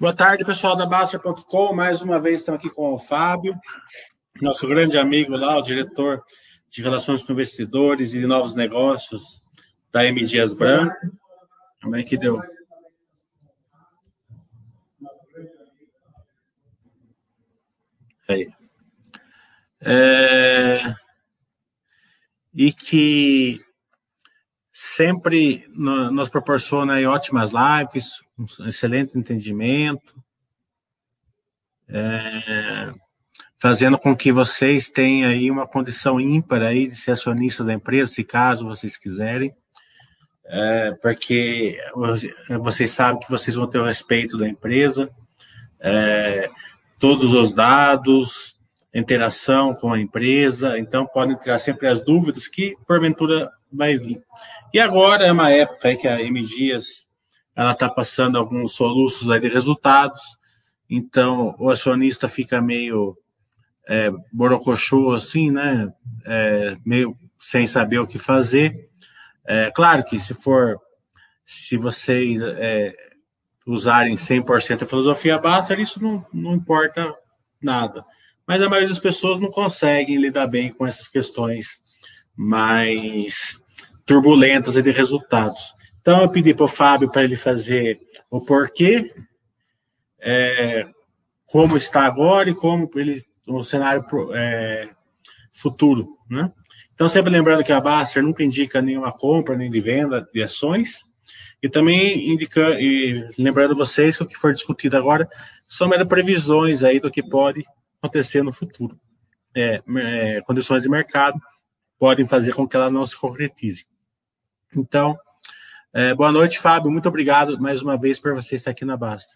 Boa tarde, pessoal da Baster.com. Mais uma vez estamos aqui com o Fábio, nosso grande amigo lá, o diretor de Relações com Investidores e Novos Negócios da M. Dias Branco. Como é que deu? Aí. É... E que sempre nos proporciona ótimas lives, um excelente entendimento, é, fazendo com que vocês tenham aí uma condição ímpar aí de ser acionista da empresa, se caso vocês quiserem, é, porque vocês sabem que vocês vão ter o respeito da empresa, é, todos os dados, interação com a empresa, então podem tirar sempre as dúvidas que porventura vai vir. E agora é uma época aí que a M Dias ela está passando alguns soluços aí de resultados, então o acionista fica meio é, borocochô assim, né? É, meio sem saber o que fazer. É, claro que se for, se vocês é, usarem 100% a filosofia Basser, isso não, não importa nada. Mas a maioria das pessoas não conseguem lidar bem com essas questões mais turbulentas de resultados. Então, eu pedi para o Fábio para ele fazer o porquê, é, como está agora e como ele, o cenário é, futuro. Né? Então, sempre lembrando que a Baster nunca indica nenhuma compra nem de venda de ações. E também indica, e lembrando vocês que o que for discutido agora são meras previsões aí do que pode acontecer no futuro. É, é, condições de mercado podem fazer com que ela não se concretize. Então, é, boa noite, Fábio. Muito obrigado mais uma vez por você estar aqui na Basta.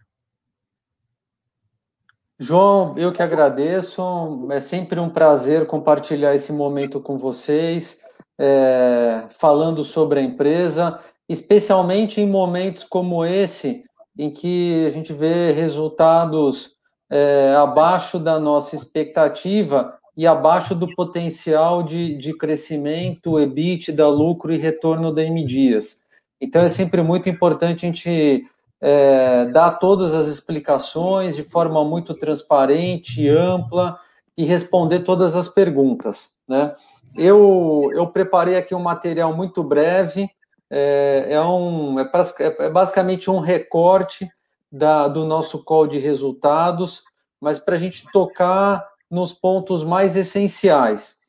João, eu que agradeço. É sempre um prazer compartilhar esse momento com vocês, é, falando sobre a empresa, especialmente em momentos como esse, em que a gente vê resultados é, abaixo da nossa expectativa e abaixo do potencial de, de crescimento, EBITDA, lucro e retorno da M Dias. Então é sempre muito importante a gente é, dar todas as explicações de forma muito transparente, ampla e responder todas as perguntas. Né? Eu, eu preparei aqui um material muito breve, é, é, um, é, é basicamente um recorte da, do nosso call de resultados, mas para a gente tocar nos pontos mais essenciais.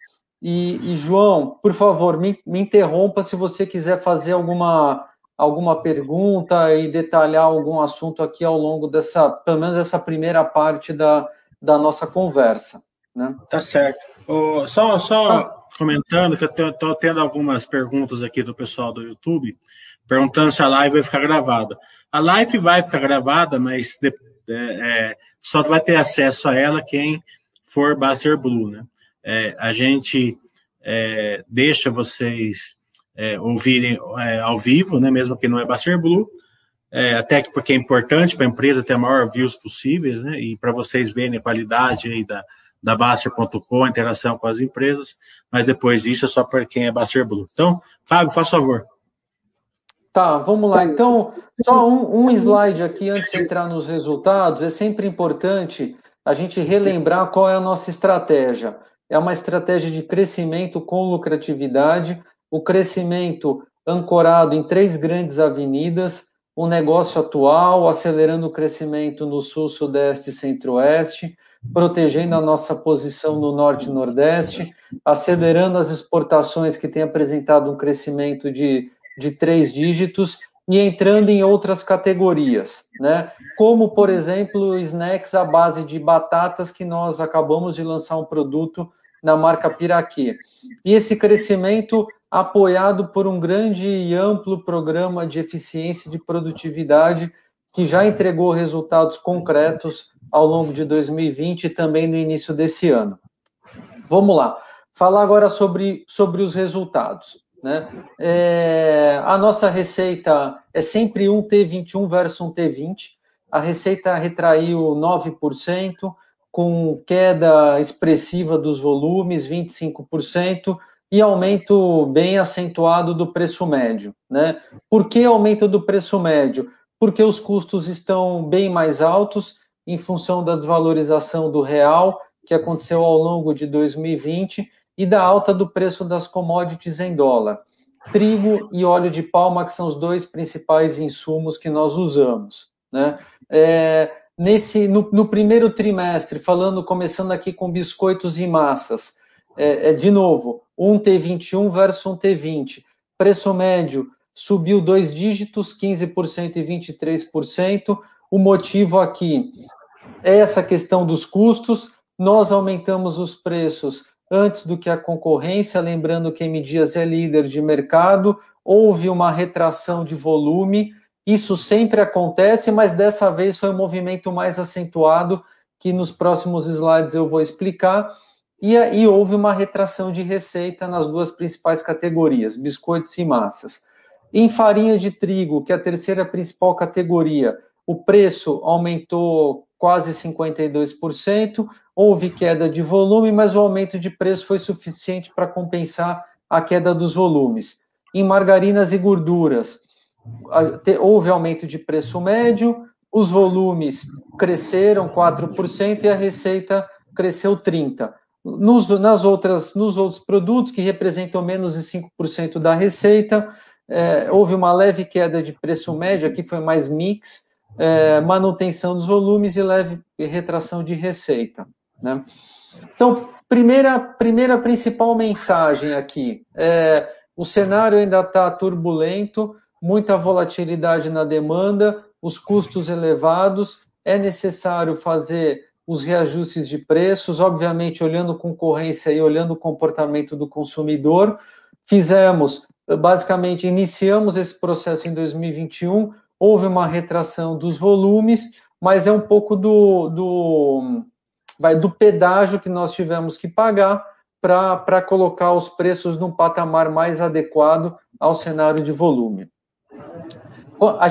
E, e João, por favor, me, me, interrompa se você quiser fazer alguma, alguma pergunta e detalhar algum assunto aqui ao longo dessa, pelo menos essa primeira parte da, da nossa conversa. Né? Tá certo. Oh, só só ah. comentando que eu estou tendo algumas perguntas aqui do pessoal do YouTube, perguntando se a live vai ficar gravada. A live vai ficar gravada, mas de, é, é, só vai ter acesso a ela quem for Baster Blue, né? É, a gente é, deixa vocês é, ouvirem é, ao vivo, né? Mesmo que não é Baster Blue, é, até que porque é importante para a empresa ter a maior views possíveis, né? E para vocês verem a qualidade aí da, da Baster.com, a interação com as empresas, mas depois disso é só para quem é Baster Blue. Então, Fábio, faz favor. Tá, vamos lá. Então, só um, um slide aqui antes de entrar nos resultados. É sempre importante a gente relembrar qual é a nossa estratégia. É uma estratégia de crescimento com lucratividade, o crescimento ancorado em três grandes avenidas, o negócio atual, acelerando o crescimento no sul, sudeste e centro-oeste, protegendo a nossa posição no norte e nordeste, acelerando as exportações que têm apresentado um crescimento de, de três dígitos e entrando em outras categorias, né? Como, por exemplo, snacks à base de batatas, que nós acabamos de lançar um produto na marca Piraquê. E esse crescimento apoiado por um grande e amplo programa de eficiência e de produtividade que já entregou resultados concretos ao longo de 2020 e também no início desse ano. Vamos lá. Falar agora sobre, sobre os resultados. Né? É, a nossa receita é sempre um T21 versus um T20. A receita retraiu 9%, com queda expressiva dos volumes, 25%, e aumento bem acentuado do preço médio. Né? Por que aumento do preço médio? porque os custos estão bem mais altos em função da desvalorização do real que aconteceu ao longo de 2020 e da alta do preço das commodities em dólar. Trigo e óleo de palma, que são os dois principais insumos que nós usamos. Né? É, nesse, no, no, primeiro trimestre, falando, começando aqui com biscoitos e massas, é, é, de novo, um T21 versus um T20. Preço médio subiu dois dígitos, 15% e 23%. O motivo aqui é essa questão dos custos. Nós aumentamos os preços antes do que a concorrência, lembrando que M Dias é líder de mercado, houve uma retração de volume. Isso sempre acontece, mas dessa vez foi um movimento mais acentuado, que nos próximos slides eu vou explicar. E aí houve uma retração de receita nas duas principais categorias, biscoitos e massas. Em farinha de trigo, que é a terceira principal categoria, o preço aumentou quase 52%, houve queda de volume, mas o aumento de preço foi suficiente para compensar a queda dos volumes. Em margarinas e gorduras, houve aumento de preço médio, os volumes cresceram 4% e a receita cresceu 30%. Nos, nas outras, nos outros produtos, que representam menos de 5% da receita, é, houve uma leve queda de preço médio, aqui foi mais mix, é, manutenção dos volumes e leve retração de receita. Né? Então, primeira, primeira principal mensagem aqui, é, o cenário ainda está turbulento, muita volatilidade na demanda, os custos elevados, é necessário fazer os reajustes de preços, obviamente olhando concorrência e olhando o comportamento do consumidor. Fizemos, basicamente, iniciamos esse processo em 2021, houve uma retração dos volumes, mas é um pouco do, do, vai, do pedágio que nós tivemos que pagar para colocar os preços num patamar mais adequado ao cenário de volume.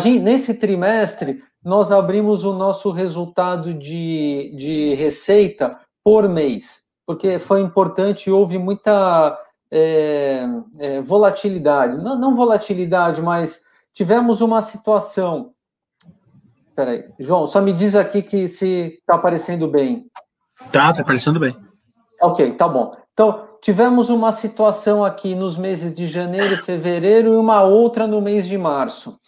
Gente, nesse trimestre, nós abrimos o nosso resultado de, de receita por mês, porque foi importante houve muita é, é, volatilidade. Não, não volatilidade, mas tivemos uma situação. Peraí, João, só me diz aqui que se está aparecendo bem. Tá, tá aparecendo bem. Ok, tá bom. Então, tivemos uma situação aqui nos meses de janeiro e fevereiro e uma outra no mês de março.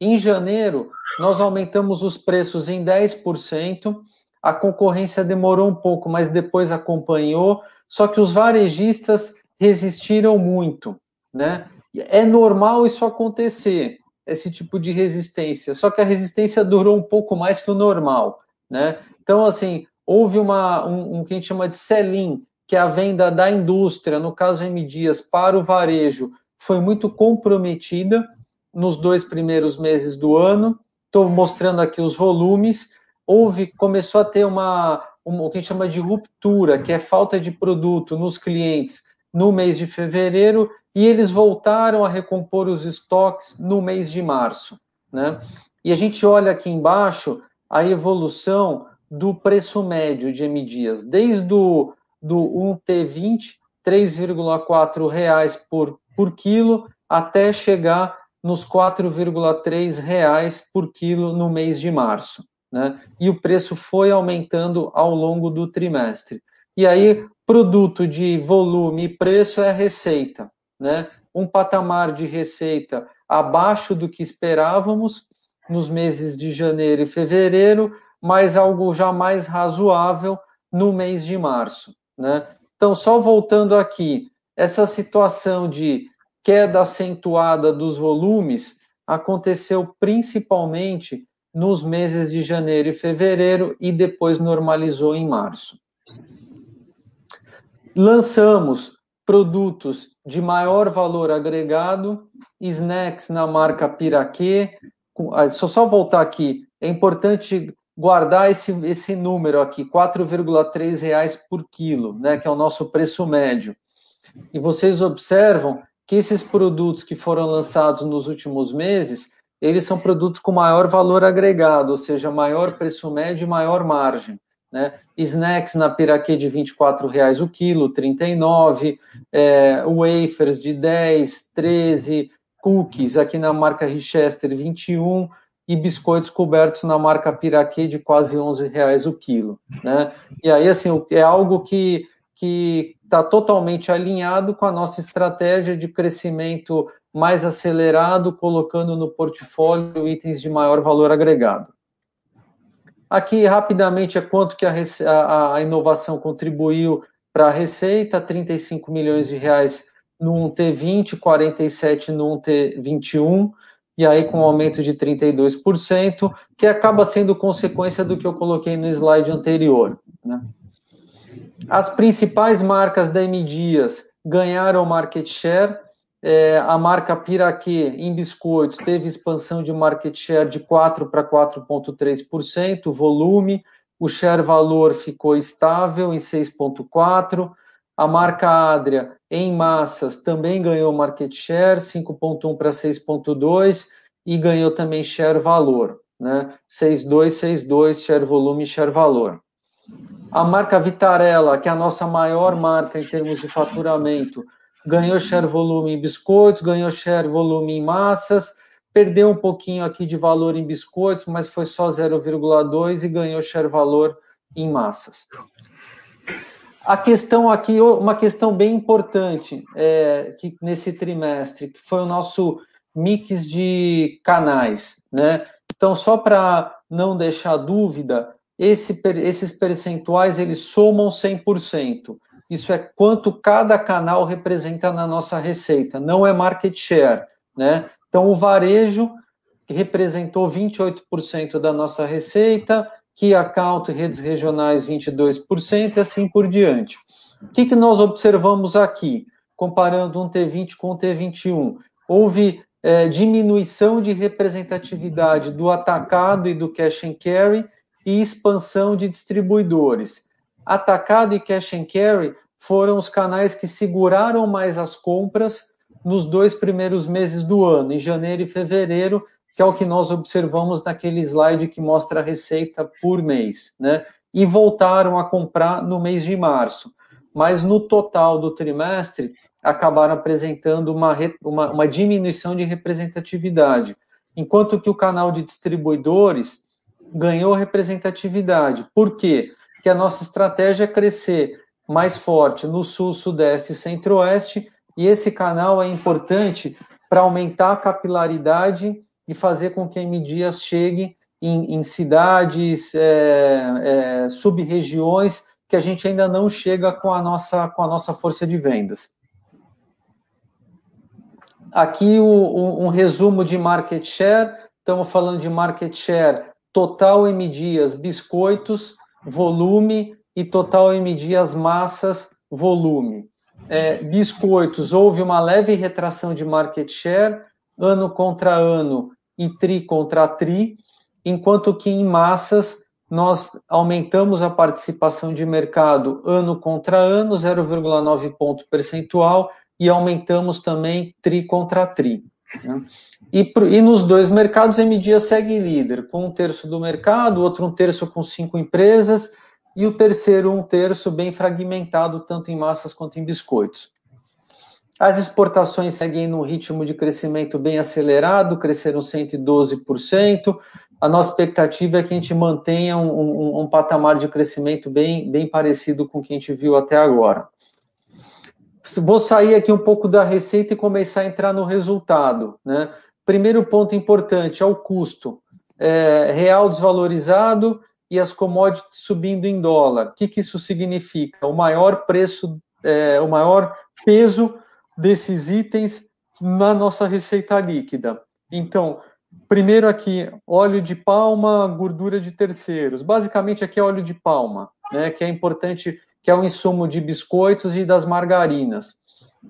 Em janeiro, nós aumentamos os preços em 10%, a concorrência demorou um pouco, mas depois acompanhou, só que os varejistas resistiram muito, né? É normal isso acontecer esse tipo de resistência. Só que a resistência durou um pouco mais que o normal, né? Então, assim, houve uma, um, um que a gente chama de sell-in, que é a venda da indústria, no caso M Dias, para o varejo, foi muito comprometida nos dois primeiros meses do ano. Estou mostrando aqui os volumes. Houve, começou a ter uma, uma, o que a gente chama de ruptura, que é falta de produto nos clientes no mês de fevereiro e eles voltaram a recompor os estoques no mês de março. Né? E a gente olha aqui embaixo a evolução do preço médio de M dias, desde o do 1T20, 3,4 reais por, por quilo, até chegar nos 4,3 reais por quilo no mês de março. Né? E o preço foi aumentando ao longo do trimestre. E aí, produto de volume e preço é receita né? Um patamar de receita abaixo do que esperávamos nos meses de janeiro e fevereiro, mas algo já mais razoável no mês de março, né? Então, só voltando aqui, essa situação de queda acentuada dos volumes aconteceu principalmente nos meses de janeiro e fevereiro e depois normalizou em março. Lançamos produtos de maior valor agregado, snacks na marca Piraquê. Ah, só só voltar aqui, é importante guardar esse, esse número aqui, R$ 4,3 por quilo, né, que é o nosso preço médio. E vocês observam que esses produtos que foram lançados nos últimos meses, eles são produtos com maior valor agregado, ou seja, maior preço médio e maior margem. Né? Snacks na Piraquê de R$ reais o quilo, 39, é, wafers de 10, 13, cookies aqui na marca Richester 21, e biscoitos cobertos na marca Piraquê de quase 11 reais o quilo, né? E aí, assim, é algo que que está totalmente alinhado com a nossa estratégia de crescimento mais acelerado, colocando no portfólio itens de maior valor agregado. Aqui, rapidamente, é quanto que a, a, a inovação contribuiu para a receita, 35 milhões de reais no T20, 47 no T21, e aí com um aumento de 32%, que acaba sendo consequência do que eu coloquei no slide anterior. Né? As principais marcas da M Dias ganharam market share, é, a marca Piraquê em biscoitos teve expansão de market share de 4 para 4,3%, volume, o share valor ficou estável em 6,4%, a marca Adria em massas também ganhou market share, 5,1 para 6,2 e ganhou também share valor, né? 6,2, 6,2, share volume share valor. A marca Vitarella, que é a nossa maior marca em termos de faturamento, ganhou share volume em biscoitos, ganhou share volume em massas, perdeu um pouquinho aqui de valor em biscoitos, mas foi só 0,2 e ganhou share valor em massas. A questão aqui, uma questão bem importante é, que nesse trimestre, que foi o nosso mix de canais, né? Então, só para não deixar dúvida, esse, esses percentuais eles somam 100%. Isso é quanto cada canal representa na nossa receita, não é market share, né? Então, o varejo representou 28% da nossa receita, Key Account e redes regionais 22% e assim por diante. O que, que nós observamos aqui, comparando um T20 com um T21? Houve é, diminuição de representatividade do atacado e do cash and carry e expansão de distribuidores. Atacado e cash and carry foram os canais que seguraram mais as compras nos dois primeiros meses do ano, em janeiro e fevereiro, que é o que nós observamos naquele slide que mostra a receita por mês, né? E voltaram a comprar no mês de março. Mas no total do trimestre, acabaram apresentando uma, uma, uma diminuição de representatividade. Enquanto que o canal de distribuidores ganhou representatividade. Por quê? Porque a nossa estratégia é crescer mais forte no sul, sudeste e centro-oeste, e esse canal é importante para aumentar a capilaridade e fazer com que a M Dias chegue em, em cidades, é, é, sub-regiões que a gente ainda não chega com a nossa, com a nossa força de vendas. Aqui o, o, um resumo de market share. Estamos falando de market share total M Dias biscoitos, volume e total M Dias massas, volume. É, biscoitos, houve uma leve retração de market share, ano contra ano e tri contra tri, enquanto que em massas nós aumentamos a participação de mercado ano contra ano, 0,9 ponto percentual, e aumentamos também tri contra tri. Né? E, e, nos dois mercados, a MDIA segue líder, com um terço do mercado, outro um terço com cinco empresas, e o terceiro um terço bem fragmentado, tanto em massas quanto em biscoitos. As exportações seguem num ritmo de crescimento bem acelerado, cresceram 112%. A nossa expectativa é que a gente mantenha um, um, um patamar de crescimento bem, bem parecido com o que a gente viu até agora. Vou sair aqui um pouco da receita e começar a entrar no resultado. Né? Primeiro ponto importante é o custo. É, real desvalorizado e as commodities subindo em dólar. O que, que isso significa? O maior preço, é, o maior peso desses itens na nossa receita líquida. Então, primeiro aqui, óleo de palma, gordura de terceiros. Basicamente aqui é óleo de palma, né, que é importante, que é um insumo de biscoitos e das margarinas.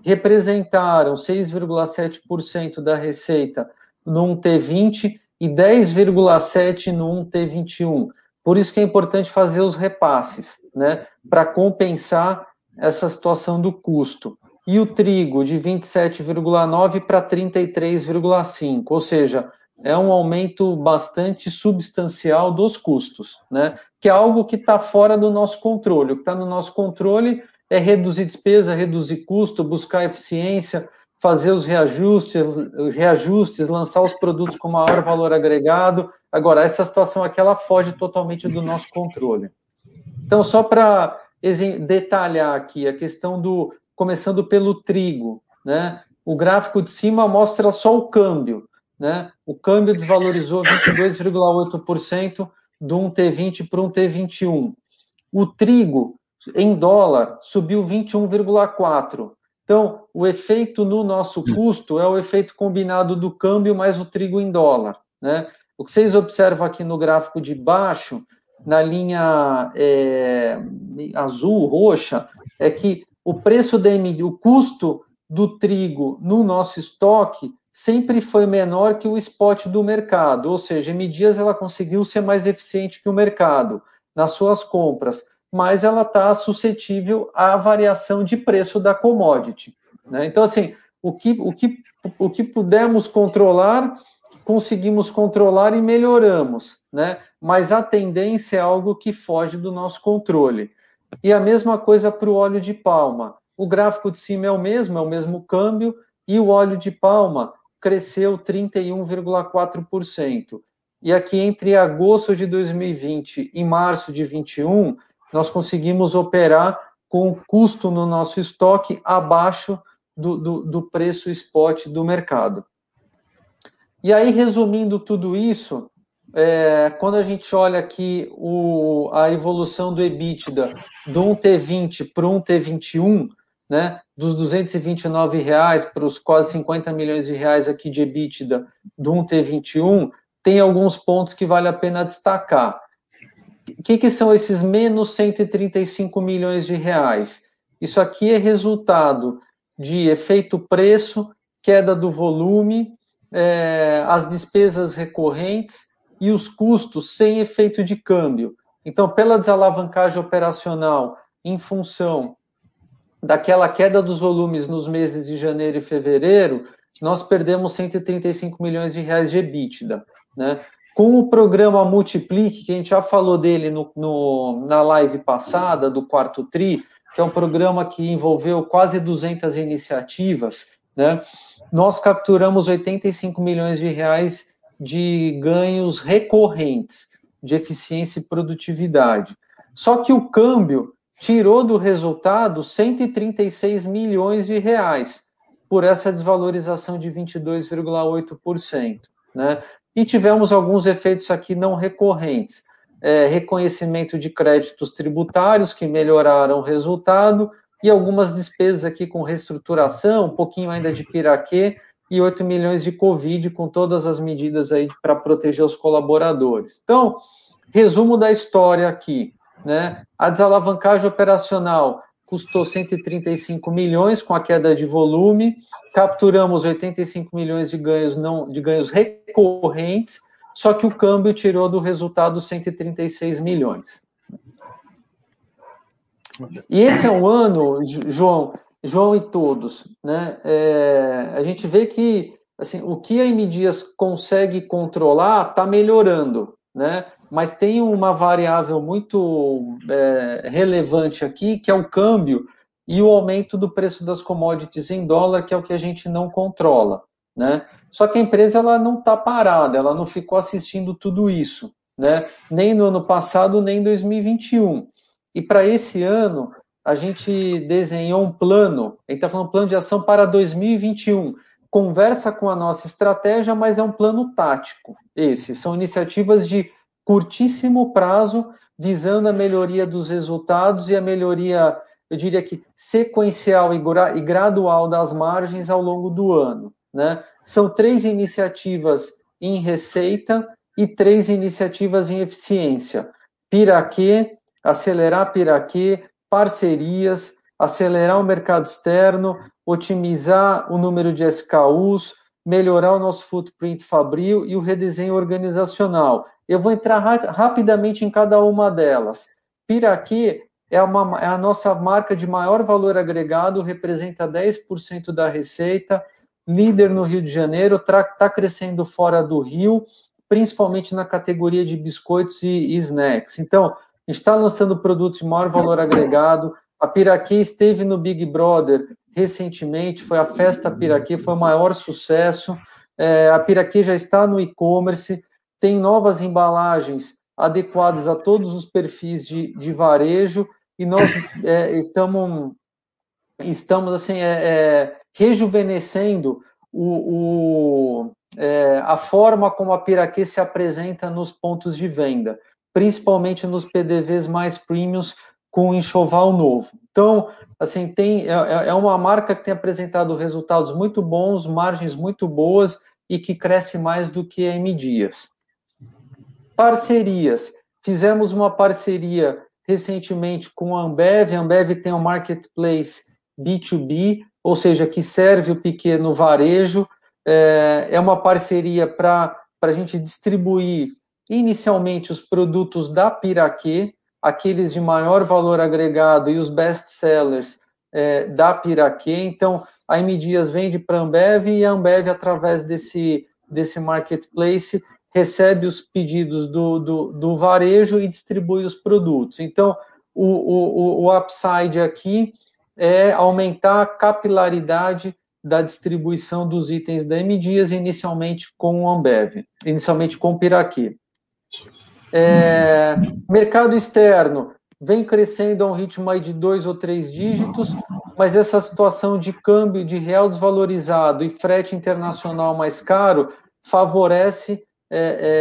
Representaram 6,7% da receita no T20 e 10,7% no T21. Por isso que é importante fazer os repasses, né, para compensar essa situação do custo e o trigo de 27,9 para 33,5, ou seja, é um aumento bastante substancial dos custos, né? Que é algo que está fora do nosso controle. O que está no nosso controle é reduzir despesa, reduzir custo, buscar eficiência, fazer os reajustes, reajustes, lançar os produtos com maior valor agregado. Agora, essa situação aqui, ela foge totalmente do nosso controle. Então, só para detalhar aqui a questão do, começando pelo trigo, né? O gráfico de cima mostra só o câmbio, né? O câmbio desvalorizou 22,8% do 1T20 para um T21. O trigo em dólar subiu 21,4%. Então, o efeito no nosso hum. custo é o efeito combinado do câmbio mais o trigo em dólar. Né? O que vocês observam aqui no gráfico de baixo, na linha é, azul, roxa, é que o preço da o custo do trigo no nosso estoque sempre foi menor que o spot do mercado, ou seja, em Dias ela conseguiu ser mais eficiente que o mercado nas suas compras mas ela está suscetível à variação de preço da commodity. Né? Então, assim, o que, o, que, o que pudemos controlar, conseguimos controlar e melhoramos, né? mas a tendência é algo que foge do nosso controle. E a mesma coisa para o óleo de palma. O gráfico de cima é o mesmo, é o mesmo câmbio, e o óleo de palma cresceu 31,4%. E aqui entre agosto de 2020 e março de 2021, nós conseguimos operar com o custo no nosso estoque abaixo do, do, do preço spot do mercado. E aí, resumindo tudo isso, é, quando a gente olha aqui o, a evolução do EBITDA do 1T20 para o 1T21, né, dos 229 reais para os quase 50 milhões de reais aqui de EBITDA do 1T21, tem alguns pontos que vale a pena destacar. O que, que são esses menos 135 milhões de reais? Isso aqui é resultado de efeito preço, queda do volume, é, as despesas recorrentes e os custos sem efeito de câmbio. Então, pela desalavancagem operacional, em função daquela queda dos volumes nos meses de janeiro e fevereiro, nós perdemos 135 milhões de reais de EBITDA. Né? Com o programa Multiplique, que a gente já falou dele no, no, na live passada, do quarto TRI, que é um programa que envolveu quase 200 iniciativas, né? nós capturamos 85 milhões de reais de ganhos recorrentes de eficiência e produtividade. Só que o câmbio tirou do resultado 136 milhões de reais por essa desvalorização de 22,8%. Né? E tivemos alguns efeitos aqui não recorrentes. É, reconhecimento de créditos tributários que melhoraram o resultado e algumas despesas aqui com reestruturação, um pouquinho ainda de piraquê e 8 milhões de Covid, com todas as medidas aí para proteger os colaboradores. Então, resumo da história aqui, né? A desalavancagem operacional custou 135 milhões com a queda de volume, capturamos 85 milhões de ganhos não de ganhos recorrentes, só que o câmbio tirou do resultado 136 milhões. E esse é um ano, João, João e todos, né? É, a gente vê que assim, o que a M Dias consegue controlar está melhorando, né? mas tem uma variável muito é, relevante aqui, que é o câmbio e o aumento do preço das commodities em dólar, que é o que a gente não controla. Né? Só que a empresa ela não está parada, ela não ficou assistindo tudo isso, né? nem no ano passado, nem em 2021. E para esse ano, a gente desenhou um plano, a gente está falando plano de ação para 2021. Conversa com a nossa estratégia, mas é um plano tático. Esse são iniciativas de curtíssimo prazo, visando a melhoria dos resultados e a melhoria, eu diria que sequencial e gradual das margens ao longo do ano. Né? São três iniciativas em receita e três iniciativas em eficiência. Piraquê, acelerar Piraquê, parcerias, acelerar o mercado externo, otimizar o número de SKUs, melhorar o nosso footprint fabril e o redesenho organizacional. Eu vou entrar ra rapidamente em cada uma delas. Piraquê é, uma, é a nossa marca de maior valor agregado, representa 10% da receita, líder no Rio de Janeiro, está crescendo fora do Rio, principalmente na categoria de biscoitos e, e snacks. Então, está lançando produtos de maior valor agregado. A Piraquê esteve no Big Brother, recentemente, foi a Festa Piraquê, foi o maior sucesso. É, a Piraquê já está no e-commerce, tem novas embalagens adequadas a todos os perfis de, de varejo e nós é, estamos, estamos assim, é, é, rejuvenescendo o, o é, a forma como a Piraquê se apresenta nos pontos de venda, principalmente nos PDVs mais premiums com enxoval novo. Então, assim, tem, é, é, é uma marca que tem apresentado resultados muito bons, margens muito boas e que cresce mais do que a M Dias. Parcerias. Fizemos uma parceria recentemente com a Ambev. A Ambev tem um marketplace B2B, ou seja, que serve o pequeno varejo. É, é uma parceria para a gente distribuir inicialmente os produtos da Piraquê, aqueles de maior valor agregado e os best sellers é, da Piraquê. Então, a M Dias vende para a Ambev e a Ambev, através desse, desse marketplace, recebe os pedidos do, do, do varejo e distribui os produtos. Então, o, o, o upside aqui é aumentar a capilaridade da distribuição dos itens da M Dias, inicialmente com o Ambev, inicialmente com o Piraquê. É, mercado externo vem crescendo a um ritmo aí de dois ou três dígitos, mas essa situação de câmbio de real desvalorizado e frete internacional mais caro favorece é,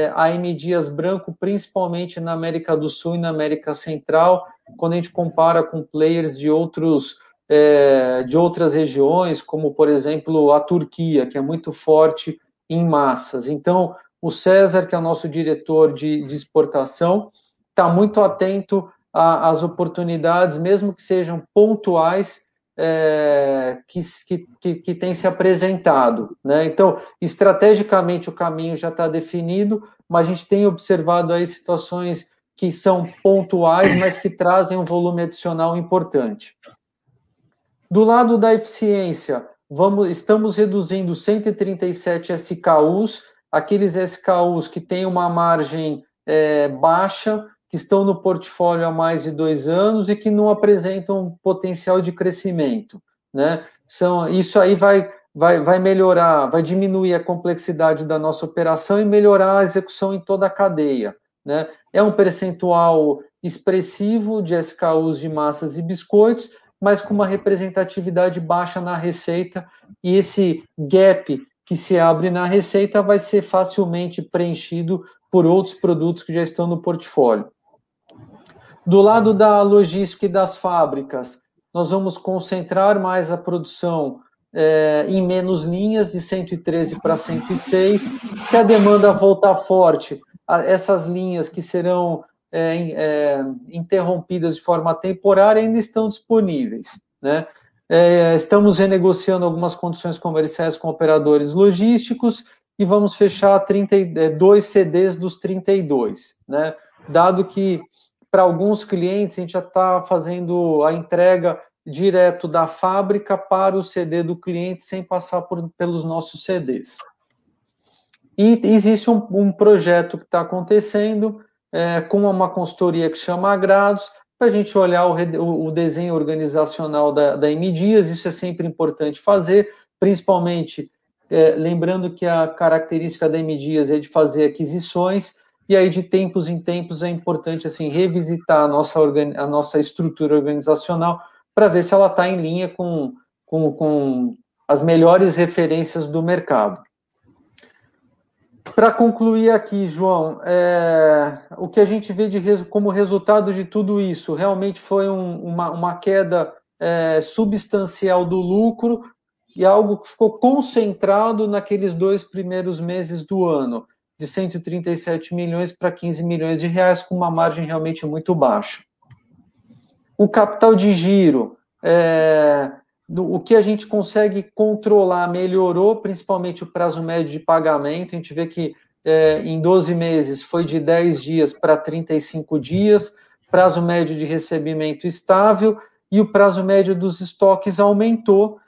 é, a M Dias Branco, principalmente na América do Sul e na América Central, quando a gente compara com players de outros é, de outras regiões, como por exemplo a Turquia, que é muito forte em massas. Então, o César, que é o nosso diretor de, de exportação, está muito atento às oportunidades, mesmo que sejam pontuais, é, que, que, que tem se apresentado. Né? Então, estrategicamente, o caminho já está definido, mas a gente tem observado aí situações que são pontuais, mas que trazem um volume adicional importante. Do lado da eficiência, vamos, estamos reduzindo 137 SKUs, aqueles SKUs que têm uma margem é, baixa, que estão no portfólio há mais de dois anos e que não apresentam potencial de crescimento. Né? São, isso aí vai, vai, vai melhorar, vai diminuir a complexidade da nossa operação e melhorar a execução em toda a cadeia. Né? É um percentual expressivo de SKUs de massas e biscoitos, mas com uma representatividade baixa na receita, e esse gap que se abre na receita vai ser facilmente preenchido por outros produtos que já estão no portfólio. Do lado da logística e das fábricas, nós vamos concentrar mais a produção é, em menos linhas, de 113 para 106. Se a demanda voltar forte, essas linhas que serão é, é, interrompidas de forma temporária ainda estão disponíveis. Né? É, estamos renegociando algumas condições comerciais com operadores logísticos e vamos fechar 32 CDs dos 32, né? dado que para alguns clientes, a gente já está fazendo a entrega direto da fábrica para o CD do cliente, sem passar por, pelos nossos CDs. E existe um, um projeto que está acontecendo é, com uma consultoria que chama Agrados, para a gente olhar o, o, desenho organizacional da, da M Dias, isso é sempre importante fazer, principalmente é, lembrando que a característica da M Dias é de fazer aquisições, e aí de tempos em tempos é importante assim revisitar a nossa, a nossa estrutura organizacional para ver se ela está em linha com, com, com as melhores referências do mercado. Para concluir aqui, João, é, o que a gente vê de, como resultado de tudo isso realmente foi um, uma, uma, queda é, substancial do lucro e algo que ficou concentrado naqueles dois primeiros meses do ano de 137 milhões para 15 milhões de reais, com uma margem realmente muito baixa. O capital de giro, é, o que a gente consegue controlar melhorou, principalmente o prazo médio de pagamento. A gente vê que é, em 12 meses foi de 10 dias para 35 dias, prazo médio de recebimento estável, e o prazo médio dos estoques aumentou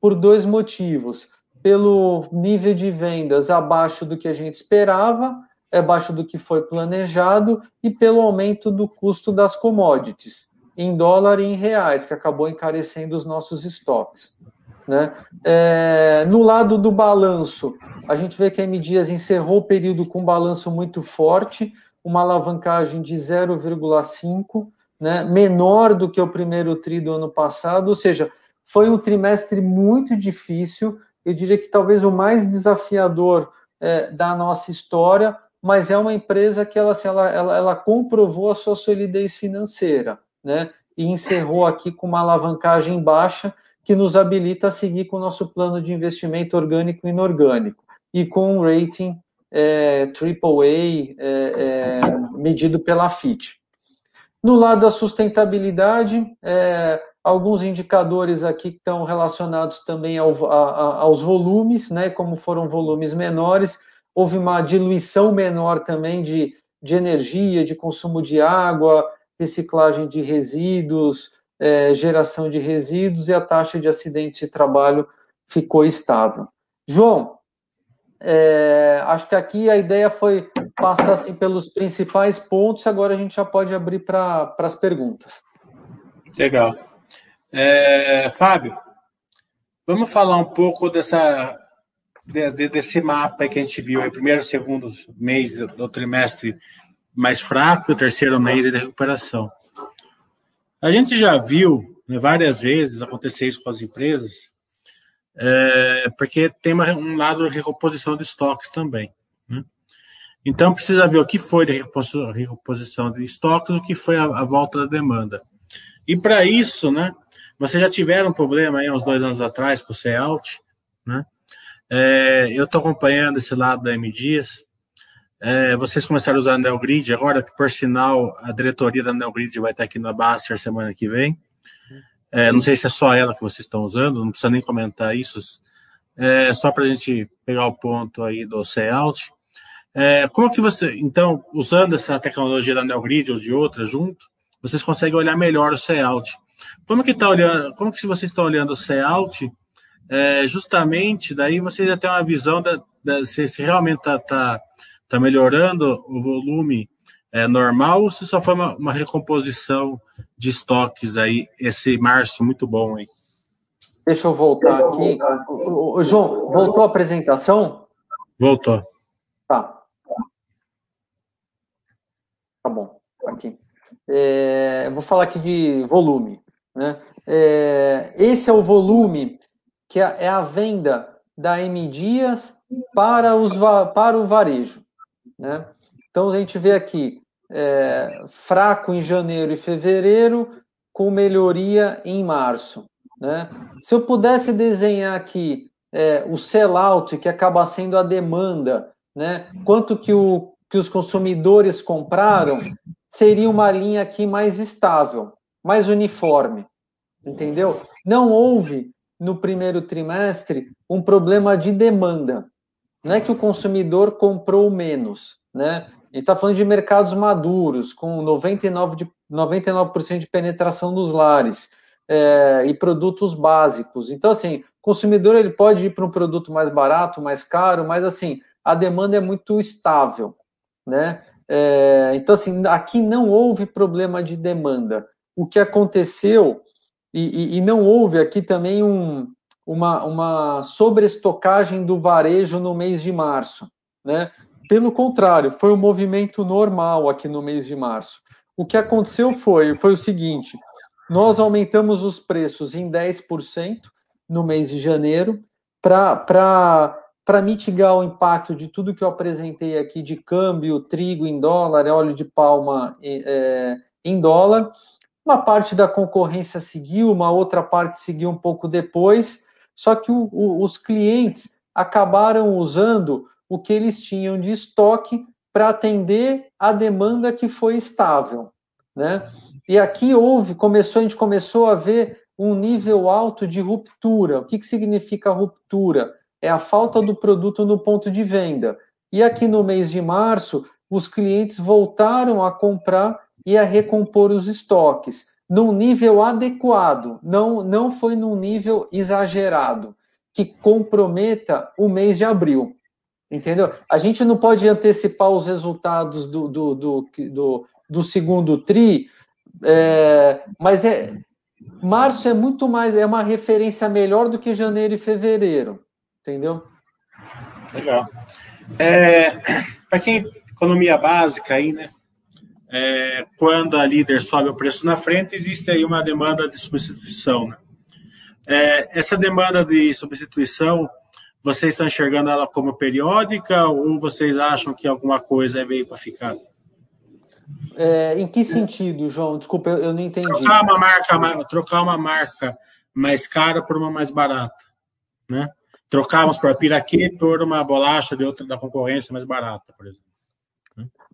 por dois motivos pelo nível de vendas abaixo do que a gente esperava, abaixo do que foi planejado e pelo aumento do custo das commodities. Em dólar e em reais, que acabou encarecendo os nossos estoques. Né? É, no lado do balanço, a gente vê que a M Dias encerrou o período com um balanço muito forte, uma alavancagem de 0,5, né, menor do que o primeiro tri do ano passado, ou seja, foi um trimestre muito difícil, eu diria que talvez o mais desafiador é, da nossa história, mas é uma empresa que ela, assim, ela, ela, ela comprovou a sua solidez financeira, né? E encerrou aqui com uma alavancagem baixa que nos habilita a seguir com o nosso plano de investimento orgânico e inorgânico e com um rating é, AAA é, é, medido pela FIT. No lado da sustentabilidade, é, alguns indicadores aqui que estão relacionados também ao, a, aos volumes, né, como foram volumes menores, houve uma diluição menor também de, de energia, de consumo de água, reciclagem de resíduos, é, geração de resíduos e a taxa de acidentes de trabalho ficou estável. João, é, acho que aqui a ideia foi passar assim, pelos principais pontos, agora a gente já pode abrir para as perguntas. Legal. É, Fábio, vamos falar um pouco dessa de, de, desse mapa que a gente viu, primeiro e segundo mês do trimestre mais fraco, o terceiro mês de recuperação. A gente já viu né, várias vezes acontecer isso com as empresas, é, porque tem uma, um lado de recomposição de estoques também. Né? Então, precisa ver o que foi de recomposição de estoques, o que foi a, a volta da demanda. E para isso, né, vocês já tiveram um problema aí uns dois anos atrás com o C-Out, né? É, eu estou acompanhando esse lado da M Dias. É, vocês começaram a usar a NeoGrid agora, que por sinal a diretoria da NeoGrid vai estar aqui na Baster semana que vem. É, não sei se é só ela que vocês estão usando, não precisa nem comentar isso. É, só para a gente pegar o ponto aí do Layout. É, como que você, então, usando essa tecnologia da NeoGrid ou de outra junto, vocês conseguem olhar melhor o layout? Como que tá olhando, como que vocês estão olhando o layout é, justamente daí você já tem uma visão da, da se, se, realmente está tá, tá melhorando o volume é, normal ou se só foi uma, uma, recomposição de estoques aí, esse março muito bom aí. Deixa eu voltar aqui. O, o, João, voltou a apresentação? Voltou. Tá. Tá bom. Aqui. É, vou falar aqui de volume. Né? É, esse é o volume que é, é a venda da M Dias para, os, para o varejo. Né? Então, a gente vê aqui é, fraco em janeiro e fevereiro, com melhoria em março. Né? Se eu pudesse desenhar aqui é, o sellout, que acaba sendo a demanda, né? quanto que, o, que os consumidores compraram, seria uma linha aqui mais estável, mais uniforme. Entendeu? Não houve no primeiro trimestre um problema de demanda. Não é que o consumidor comprou menos, né? Gente está falando de mercados maduros, com 99%, de, 99 de penetração nos lares é, e produtos básicos. Então, assim, o consumidor ele pode ir para um produto mais barato, mais caro, mas, assim, a demanda é muito estável, né? É, então, assim, aqui não houve problema de demanda. O que aconteceu e, e, e não houve aqui também um, uma, uma sobreestocagem do varejo no mês de março. Né? Pelo contrário, foi um movimento normal aqui no mês de março. O que aconteceu foi, foi o seguinte: nós aumentamos os preços em 10% no mês de janeiro para mitigar o impacto de tudo que eu apresentei aqui de câmbio, trigo em dólar, óleo de palma é, em dólar. Uma parte da concorrência seguiu, uma outra parte seguiu um pouco depois, só que o, o, os clientes acabaram usando o que eles tinham de estoque para atender a demanda que foi estável, né? E aqui houve, começou, a gente começou a ver um nível alto de ruptura. O que, que significa ruptura? É a falta do produto no ponto de venda. E aqui no mês de março, os clientes voltaram a comprar e a recompor os estoques num nível adequado, não, não foi num nível exagerado, que comprometa o mês de abril. Entendeu? A gente não pode antecipar os resultados do, do, do, do, do segundo TRI É, mas é, março é muito mais, é uma referência melhor do que janeiro e fevereiro, entendeu? Legal. É, Para quem economia básica aí, né? É, quando a líder sobe o preço na frente, existe aí uma demanda de substituição. Né? É, essa demanda de substituição, vocês estão enxergando ela como periódica ou vocês acham que alguma coisa veio para ficar? É, em que sentido, João? Desculpa, eu, eu não entendi. Trocar uma marca, trocar uma marca mais cara por uma mais barata, né? Trocávamos para piraquê por uma bolacha de outra da concorrência mais barata, por exemplo.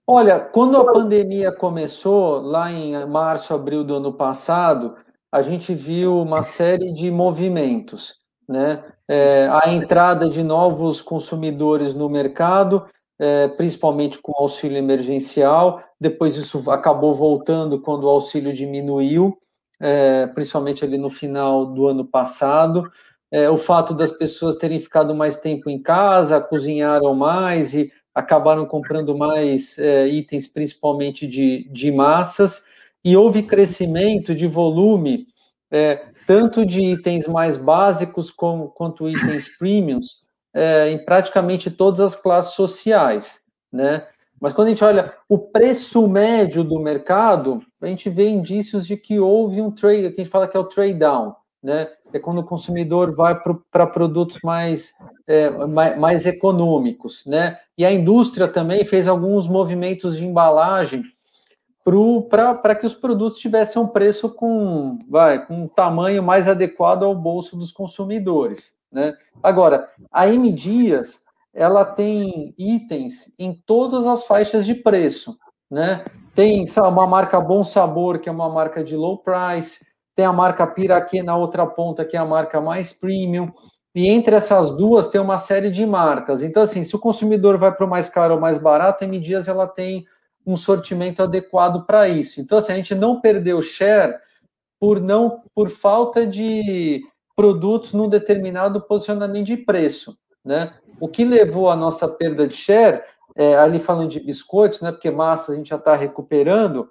Olha, quando a pandemia começou, lá em março, abril do ano passado, a gente viu uma série de movimentos, né? É, a entrada de novos consumidores no mercado, é, principalmente com auxílio emergencial, depois isso acabou voltando quando o auxílio diminuiu, é, principalmente ali no final do ano passado. É, o fato das pessoas terem ficado mais tempo em casa, cozinharam mais e acabaram comprando mais é, itens, principalmente de, de massas, e houve crescimento de volume, é, tanto de itens mais básicos como, quanto itens premiums, é, em praticamente todas as classes sociais, né? Mas quando a gente olha o preço médio do mercado, a gente vê indícios de que houve um trade, que a gente fala que é o trade down, né? É quando o consumidor vai para produtos mais, é, mais, mais, econômicos, né? E a indústria também fez alguns movimentos de embalagem para que os produtos tivessem um preço com, vai, com um tamanho mais adequado ao bolso dos consumidores, né? Agora, a M Dias, ela tem itens em todas as faixas de preço, né? Tem sabe, uma marca Bom Sabor, que é uma marca de low price, tem a marca Piraquê na outra ponta, que é a marca mais premium, e entre essas duas tem uma série de marcas. Então, assim, se o consumidor vai para o mais caro ou mais barato, a M Dias ela tem um sortimento adequado para isso. Então, assim, a gente não perdeu share por não por falta de produtos num determinado posicionamento de preço, né? O que levou a nossa perda de share, é, ali falando de biscoitos, né? Porque massa a gente já está recuperando,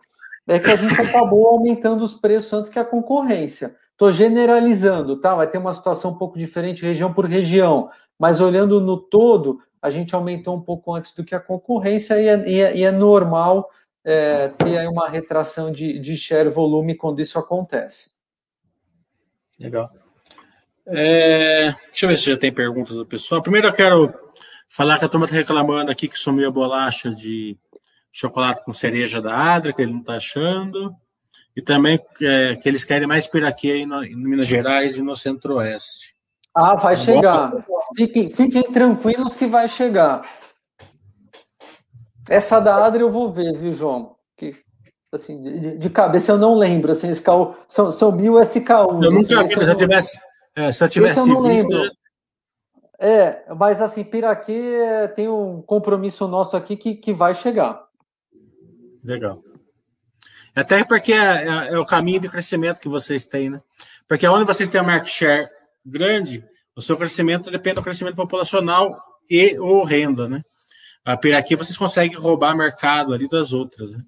é que a gente acabou aumentando os preços antes que a concorrência. Estou generalizando, tá? Vai ter uma situação um pouco diferente região por região, mas olhando no todo, a gente aumentou um pouco antes do que a concorrência e é, e é, e é normal é, ter aí uma retração de, de share volume quando isso acontece. Legal. É, deixa eu ver se já tem perguntas do pessoal. Primeiro eu quero falar que a turma está reclamando aqui que sumiu a bolacha de chocolate com cereja da Adra, que ele não está achando. E também é, que eles querem mais piraquê aí no, em Minas Gerais e no Centro-Oeste. Ah, vai tá chegar. Fiquem, fiquem tranquilos que vai chegar. Essa da Adra eu vou ver, viu, João? Que, assim, de, de cabeça eu não lembro. Assim, SKU, são, são mil SKUs. Eu nunca assim, vi, se eu tivesse, é, se eu tivesse eu não visto, lembro. É, mas assim, Piraquê tem um compromisso nosso aqui que, que vai chegar. Legal. Até porque é, é, é, o caminho de crescimento que vocês têm, né? Porque onde vocês têm a market share grande, o seu crescimento depende do crescimento populacional e ou renda, né? A aqui vocês conseguem roubar mercado ali das outras, né?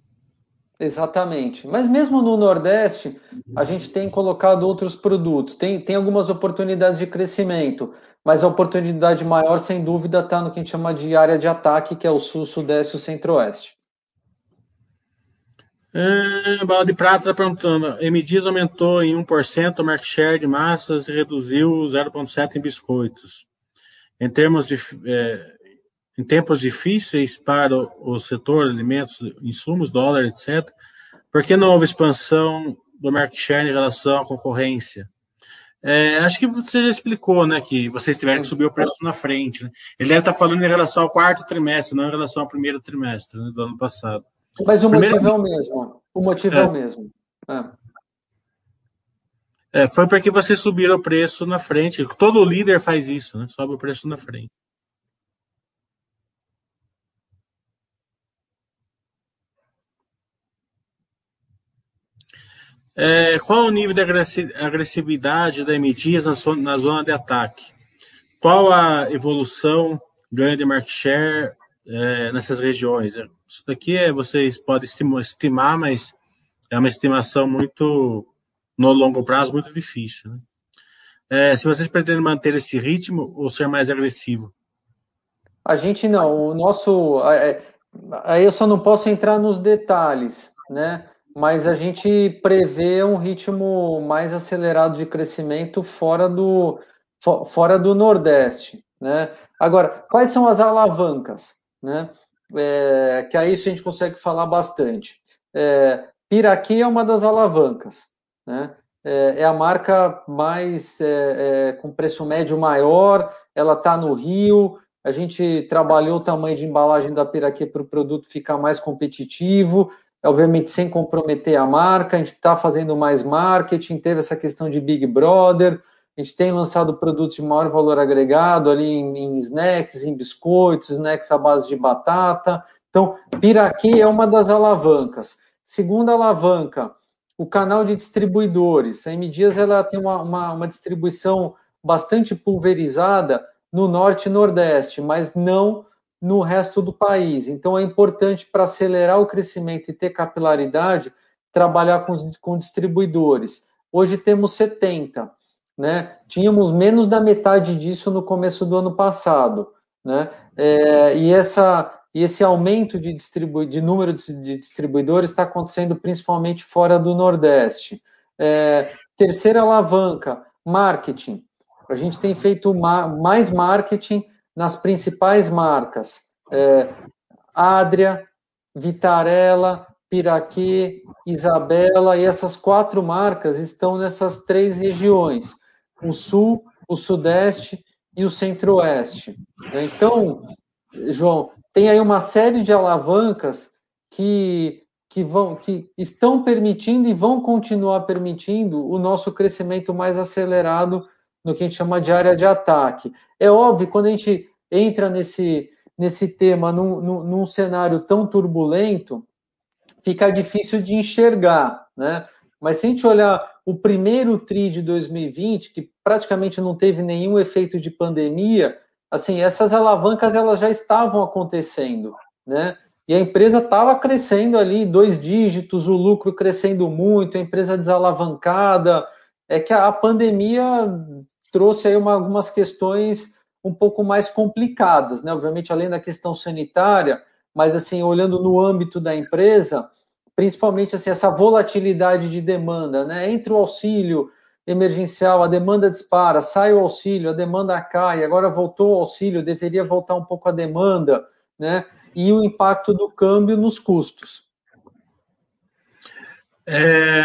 Exatamente. Mas mesmo no Nordeste, a gente tem colocado outros produtos, tem, tem algumas oportunidades de crescimento, mas a oportunidade maior, sem dúvida, está no que a gente chama de área de ataque, que é o Sul, Sudeste e o Centro-Oeste. É, Bala de Prata está perguntando: MDs aumentou em 1% o market share de massas e reduziu 0,7% em biscoitos. Em termos de. É, em tempos difíceis para o setor alimentos, insumos, dólar, etc., por que não houve expansão do market share em relação à concorrência? É, acho que você já explicou, né, que vocês tiveram que subir o preço na frente. Né? Ele deve estar falando em relação ao quarto trimestre, não em relação ao primeiro trimestre né, do ano passado. Mas o Primeiro... motivo é o mesmo. O motivo é, é o mesmo. É. É, foi porque vocês subiram o preço na frente. Todo líder faz isso, né? Sobe o preço na frente. É, qual o nível de agressividade da MDs na zona de ataque? Qual a evolução, ganho de market share é, nessas regiões? Isso daqui é, vocês podem estimar, mas é uma estimação muito, no longo prazo, muito difícil. Né? É, se vocês pretendem manter esse ritmo ou ser mais agressivo? A gente não, o nosso. É, aí eu só não posso entrar nos detalhes, né? Mas a gente prevê um ritmo mais acelerado de crescimento fora do, fora do Nordeste, né? Agora, quais são as alavancas, né? É, que aí a gente consegue falar bastante. É, Piraqui é uma das alavancas, né? É, é a marca mais é, é, com preço médio maior, ela está no Rio, a gente trabalhou o tamanho de embalagem da Piraquê para o produto ficar mais competitivo, obviamente sem comprometer a marca, a gente está fazendo mais marketing, teve essa questão de Big Brother, a gente tem lançado produtos de maior valor agregado ali em, em snacks, em biscoitos, snacks à base de batata. Então, Piraquê é uma das alavancas. Segunda alavanca, o canal de distribuidores. A M Dias ela tem uma, uma, uma distribuição bastante pulverizada, no norte e nordeste, mas não no resto do país. Então é importante para acelerar o crescimento e ter capilaridade trabalhar com, com distribuidores. Hoje temos 70, né? Tínhamos menos da metade disso no começo do ano passado, né? É, e essa e esse aumento de, de número de, distribuidores está acontecendo principalmente fora do Nordeste. É, terceira alavanca, marketing. A gente tem feito mais marketing nas principais marcas. É, Adria, Vitarella, Piraquê, Isabela, e essas quatro marcas estão nessas três regiões: o Sul, o Sudeste e o Centro-Oeste. Então, João, tem aí uma série de alavancas que, que, vão, que estão permitindo e vão continuar permitindo o nosso crescimento mais acelerado no que a gente chama de área de ataque. É óbvio, quando a gente entra nesse, nesse tema num, num, num cenário tão turbulento, fica difícil de enxergar, né? Mas se a gente olhar o primeiro TRI de 2020, que praticamente não teve nenhum efeito de pandemia, assim, essas alavancas elas já estavam acontecendo, né? E a empresa estava crescendo ali, dois dígitos, o lucro crescendo muito, a empresa desalavancada. É que a pandemia trouxe aí uma, algumas questões um pouco mais complicadas, né? Obviamente, além da questão sanitária, mas assim, olhando no âmbito da empresa, principalmente assim, essa volatilidade de demanda, né? Entre o auxílio emergencial, a demanda dispara, sai o auxílio, a demanda cai, agora voltou o auxílio, deveria voltar um pouco a demanda, né? E o impacto do câmbio nos custos. É,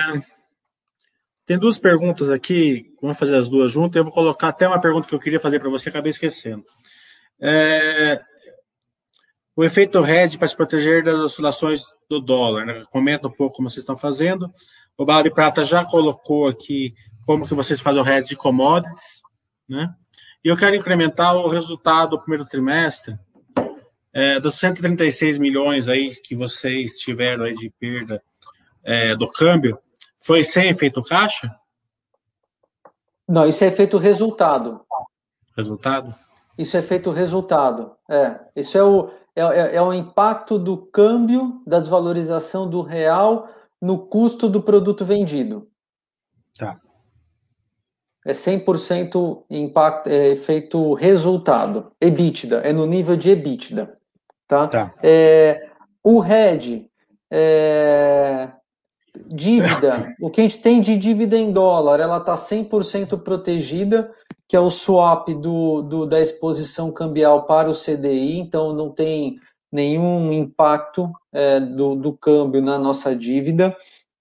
tem duas perguntas aqui, vamos fazer as duas juntas. Eu vou colocar até uma pergunta que eu queria fazer para você, acabei esquecendo. É, o efeito hedge para se proteger das oscilações do dólar. Né? Comenta um pouco como vocês estão fazendo. O Bala de Prata já colocou aqui como que vocês fazem o hedge de commodities. Né? E eu quero incrementar o resultado do primeiro trimestre. É, dos 136 milhões aí que vocês tiveram aí de perda é, do câmbio, foi sem efeito caixa? Não, isso é efeito resultado. Resultado? Isso é efeito resultado. É, isso é o, é, é, é o impacto do câmbio, da desvalorização do real no custo do produto vendido. Tá. É 100% impacto, é efeito resultado. EBITDA, é no nível de EBITDA. Tá? tá. É, o RED, é, Dívida, o que a gente tem de dívida em dólar, ela está 100% protegida, que é o swap do, do, da exposição cambial para o CDI, então não tem nenhum impacto é, do, do câmbio na nossa dívida.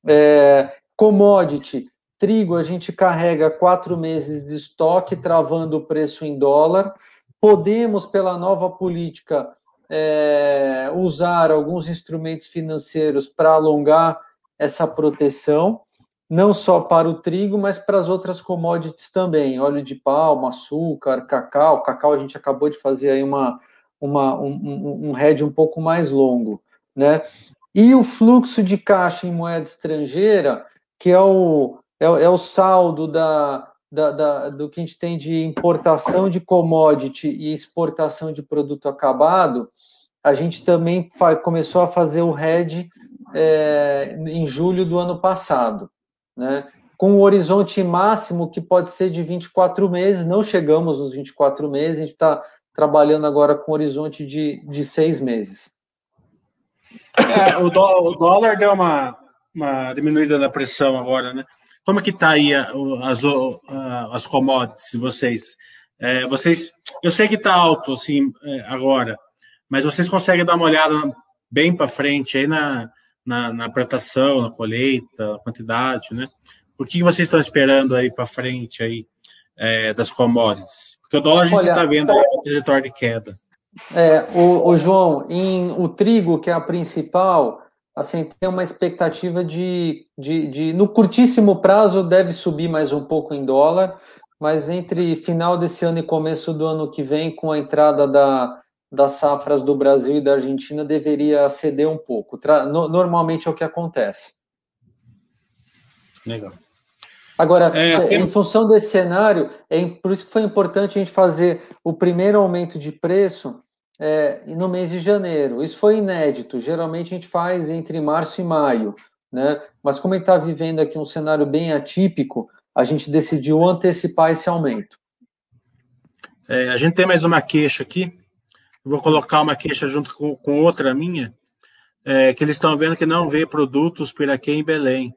É, commodity, trigo, a gente carrega quatro meses de estoque, travando o preço em dólar. Podemos, pela nova política, é, usar alguns instrumentos financeiros para alongar essa proteção, não só para o trigo, mas para as outras commodities também, óleo de palma, açúcar, cacau. Cacau a gente acabou de fazer aí uma, uma, um, um head um pouco mais longo, né? E o fluxo de caixa em moeda estrangeira, que é o, é, é o saldo da, da, da, do que a gente tem de importação de commodity e exportação de produto acabado, a gente também começou a fazer o hedge é, em julho do ano passado, né? com um horizonte máximo que pode ser de 24 meses, não chegamos nos 24 meses, a gente está trabalhando agora com um horizonte de, de seis meses. É, o, o, dólar deu uma, uma diminuída da pressão agora, né? Como é que está aí as, as commodities vocês? É, vocês, eu sei que está alto assim é, agora, mas vocês conseguem dar uma olhada bem para frente aí na, na, na plantação, na colheita, na quantidade, né? O que vocês estão esperando aí para frente aí é, das commodities? Porque o dólar a gente está vendo aí uma trajetória de queda. É, o, o, João, em o trigo, que é a principal, assim, tem uma expectativa de, de, de, no curtíssimo prazo, deve subir mais um pouco em dólar, mas entre final desse ano e começo do ano que vem, com a entrada da, das safras do Brasil e da Argentina, deveria ceder um pouco. Tra no, normalmente é o que acontece. Legal. Agora, é, tem... em função desse cenário, é por isso que foi importante a gente fazer o primeiro aumento de preço é, no mês de janeiro. Isso foi inédito. Geralmente a gente faz entre março e maio, né? Mas como a gente está vivendo aqui um cenário bem atípico, a gente decidiu antecipar esse aumento. É, a gente tem mais uma queixa aqui. Vou colocar uma queixa junto com, com outra minha, é, que eles estão vendo que não vê produtos Piraquê em Belém.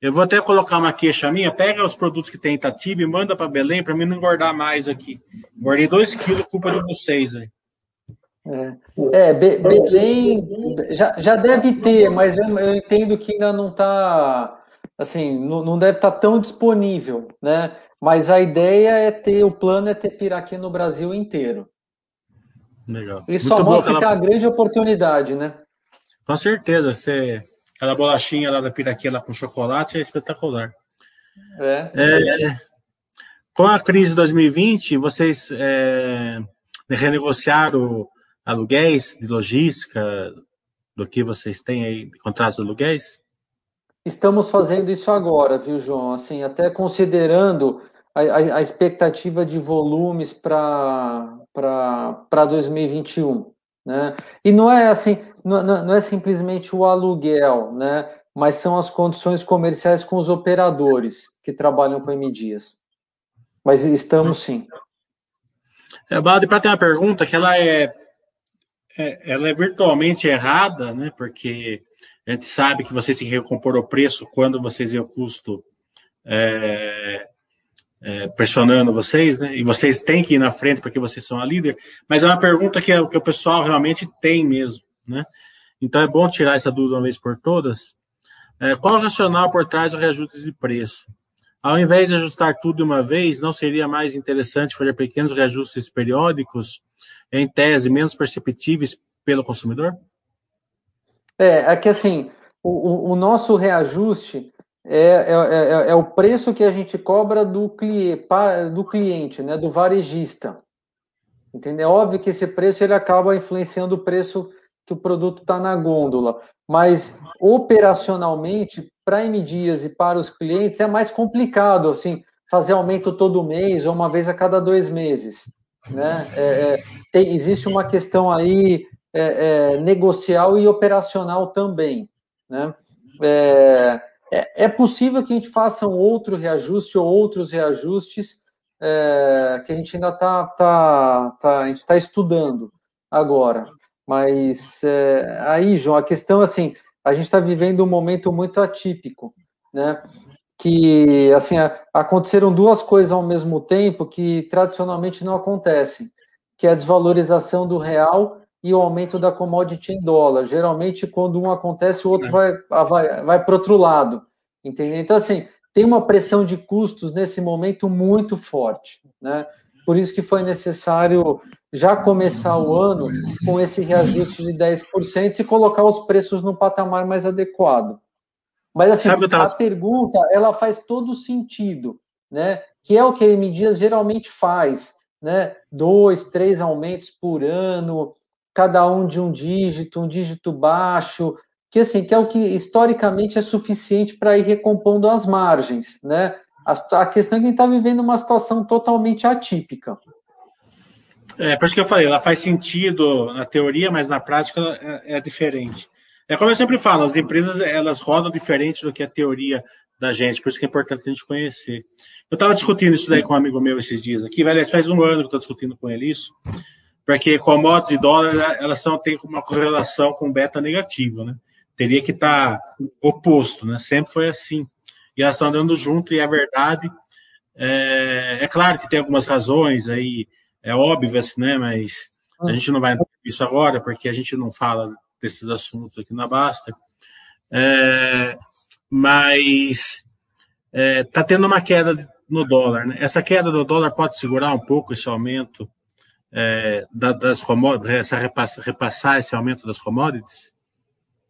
Eu vou até colocar uma queixa minha, pega os produtos que tem em Itatiba e manda para Belém para mim não engordar mais aqui. Engordei dois quilos, culpa de vocês aí. É, é Be Belém já, já deve ter, mas eu, eu entendo que ainda não está, assim, não, não deve estar tá tão disponível, né? Mas a ideia é ter, o plano é ter piraquê no Brasil inteiro. Legal. E só mostra que é a grande oportunidade, né? Com certeza, você Aquela bolachinha lá da piraquia lá com chocolate é espetacular. É. é com a crise de 2020, vocês é, renegociaram aluguéis de logística do que vocês têm aí, contratos de aluguéis? Estamos fazendo isso agora, viu, João? Assim, até considerando a, a, a expectativa de volumes para 2021. Né? E não é assim, não, não é simplesmente o aluguel, né? mas são as condições comerciais com os operadores que trabalham com M-Dias. Mas estamos sim. É, Balde, para ter uma pergunta que ela é, é, ela é virtualmente errada, né? Porque a gente sabe que vocês têm que recompor o preço quando vocês veem o custo é, é, pressionando vocês, né? E vocês têm que ir na frente porque vocês são a líder. Mas é uma pergunta que, é, que o pessoal realmente tem mesmo, né? Então é bom tirar essa dúvida uma vez por todas. É, qual o racional por trás do reajuste de preço? Ao invés de ajustar tudo de uma vez, não seria mais interessante fazer pequenos reajustes periódicos, em tese menos perceptíveis pelo consumidor? É, é que assim, o, o nosso reajuste é, é, é, é, o preço que a gente cobra do, cliente, do cliente, né, do varejista. Entendeu? É óbvio que esse preço ele acaba influenciando o preço que o produto está na gôndola, mas operacionalmente, para M Dias e para os clientes, é mais complicado assim, fazer aumento todo mês ou uma vez a cada dois meses. Né? É, é tem, existe uma questão aí é, negocial e operacional também. Né? É, é, é possível que a gente faça um outro reajuste ou outros reajustes é, que a gente ainda está tá, tá, gente tá estudando agora. Mas é, aí, João, a questão assim, a gente está vivendo um momento muito atípico, né? Que assim aconteceram duas coisas ao mesmo tempo que tradicionalmente não acontecem, que é a desvalorização do real e o aumento da commodity em dólar. Geralmente, quando um acontece, o outro é. vai, vai, vai para outro lado. Entendeu? Então, assim, tem uma pressão de custos nesse momento muito forte. Né? Por isso que foi necessário já começar o ano com esse reajuste de 10% e colocar os preços no patamar mais adequado. Mas assim, a pergunta ela faz todo sentido, né? Que é o que a M Dias geralmente faz, né? Dois, três aumentos por ano, cada um de um dígito, um dígito baixo, que assim, que é o que historicamente é suficiente para ir recompondo as margens, né? A, a questão é que a gente está vivendo uma situação totalmente atípica. É, por isso que eu falei, ela faz sentido na teoria, mas na prática é, é diferente. É como eu sempre falo, as empresas elas rodam diferente do que a teoria da gente, por isso que é importante a gente conhecer. Eu estava discutindo isso daí com um amigo meu esses dias aqui, velho, faz um ano que eu estou discutindo com ele isso, porque commodities e dólar, elas são, têm uma correlação com beta negativa, né? Teria que estar tá oposto, né? Sempre foi assim. E elas estão andando junto, e a verdade é, é claro que tem algumas razões aí, é óbvias, né? Mas a hum. gente não vai entrar nisso agora, porque a gente não fala desses assuntos aqui na Basta. É, mas está é, tá tendo uma queda no dólar. Né? Essa queda do dólar pode segurar um pouco esse aumento é, das commodities, essa repassar esse aumento das commodities?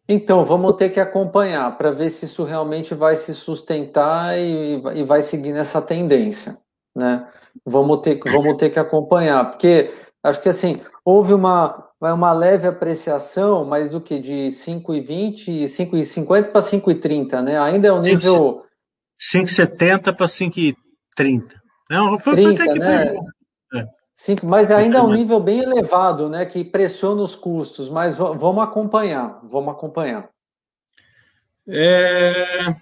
Então, vamos ter que acompanhar para ver se isso realmente vai se sustentar e, e vai seguir nessa tendência, né? Vamos ter, vamos ter que acompanhar, porque acho que assim, houve uma, uma leve apreciação, mas do que? De 5,20, 5,50 para 5,30, né? Ainda é um nível. 5,70 para 5,30. Não, foi, 30, foi até que né? foi. Cinco, mas ainda é um nível bem elevado, né? Que pressiona os custos, mas vamos acompanhar, vamos acompanhar. É...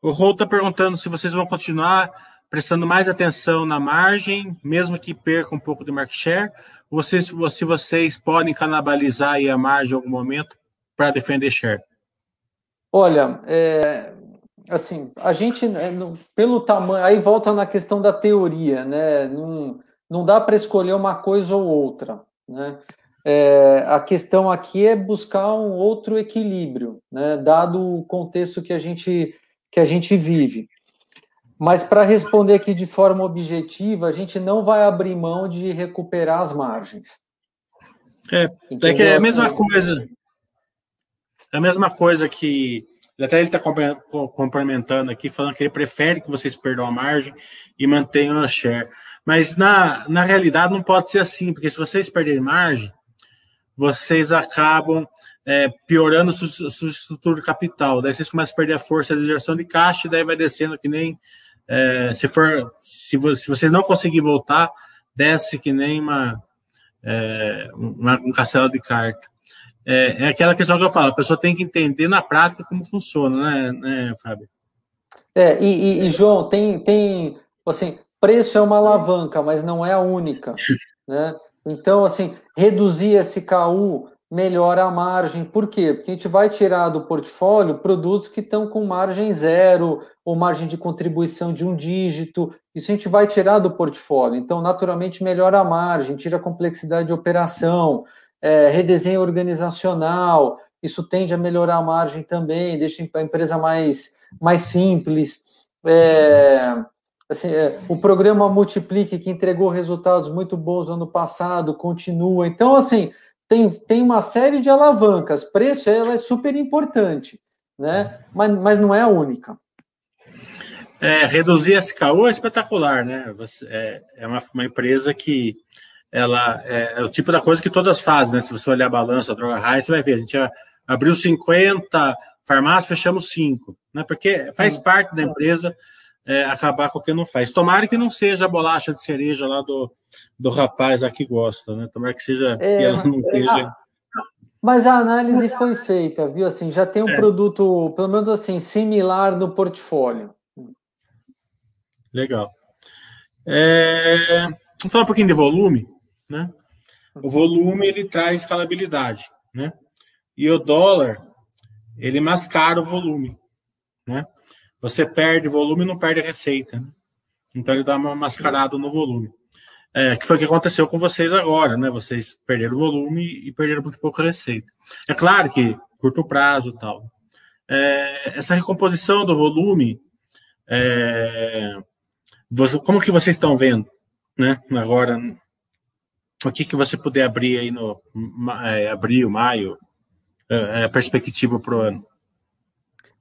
O Rol está perguntando se vocês vão continuar prestando mais atenção na margem, mesmo que perca um pouco de market share, ou se, vocês podem canibalizar aí a margem em algum momento para defender share. Olha, é, assim, a gente, é, pelo tamanho, aí volta na questão da teoria, né? Não, não dá para escolher uma coisa ou outra. Né? É, a questão aqui é buscar um outro equilíbrio, né? dado o contexto que a gente, que a gente vive. Mas para responder aqui de forma objetiva, a gente não vai abrir mão de recuperar as margens. É, é que é a mesma coisa. É a mesma coisa que. Até ele está complementando aqui, falando que ele prefere que vocês perdam a margem e mantenham a share. Mas na, na realidade não pode ser assim, porque se vocês perderem margem, vocês acabam é, piorando sua, sua estrutura de capital. Daí vocês começam a perder a força de geração de caixa, e daí vai descendo que nem. É, se for se, se vocês não conseguir voltar, desce que nem uma, é, uma um castelo de carta. É, é, aquela questão que eu falo, a pessoa tem que entender na prática como funciona, né, né Fábio? É, e, e, e João, tem, tem assim, Preço é uma alavanca, mas não é a única. Né? Então, assim, reduzir esse KU melhora a margem. Por quê? Porque a gente vai tirar do portfólio produtos que estão com margem zero ou margem de contribuição de um dígito. Isso a gente vai tirar do portfólio. Então, naturalmente, melhora a margem, tira a complexidade de operação, é, redesenho organizacional. Isso tende a melhorar a margem também, deixa a empresa mais, mais simples. É, Assim, é, o programa Multiplique, que entregou resultados muito bons no ano passado, continua. Então, assim, tem, tem uma série de alavancas. Preço ela é super importante, né? mas, mas não é a única. É, reduzir a SKU é espetacular, né? Você, é, é uma, uma empresa que ela é, é, o tipo da coisa que todas fazem, né? Se você olhar a balança, a droga raia, você vai ver, a gente abriu 50 farmácias, fechamos 5, né? Porque faz parte da empresa é, acabar com o que não faz. Tomara que não seja a bolacha de cereja lá do, do rapaz aqui que gosta, né? Tomara que seja é, que ela não esteja. Mas a análise foi feita, viu? Assim, já tem um é. produto, pelo menos assim, similar no portfólio. Legal. É... Vamos falar um pouquinho de volume, né? O volume ele traz escalabilidade, né? E o dólar ele mascara o volume, né? Você perde volume e não perde receita. Né? Então ele dá uma mascarada no volume. É, que foi o que aconteceu com vocês agora, né? Vocês perderam volume e perderam muito pouca receita. É claro que curto prazo tal. É, essa recomposição do volume, é, você, como que vocês estão vendo, né? Agora, o que que você puder abrir aí no é, abril, maio, é, é perspectiva para o ano?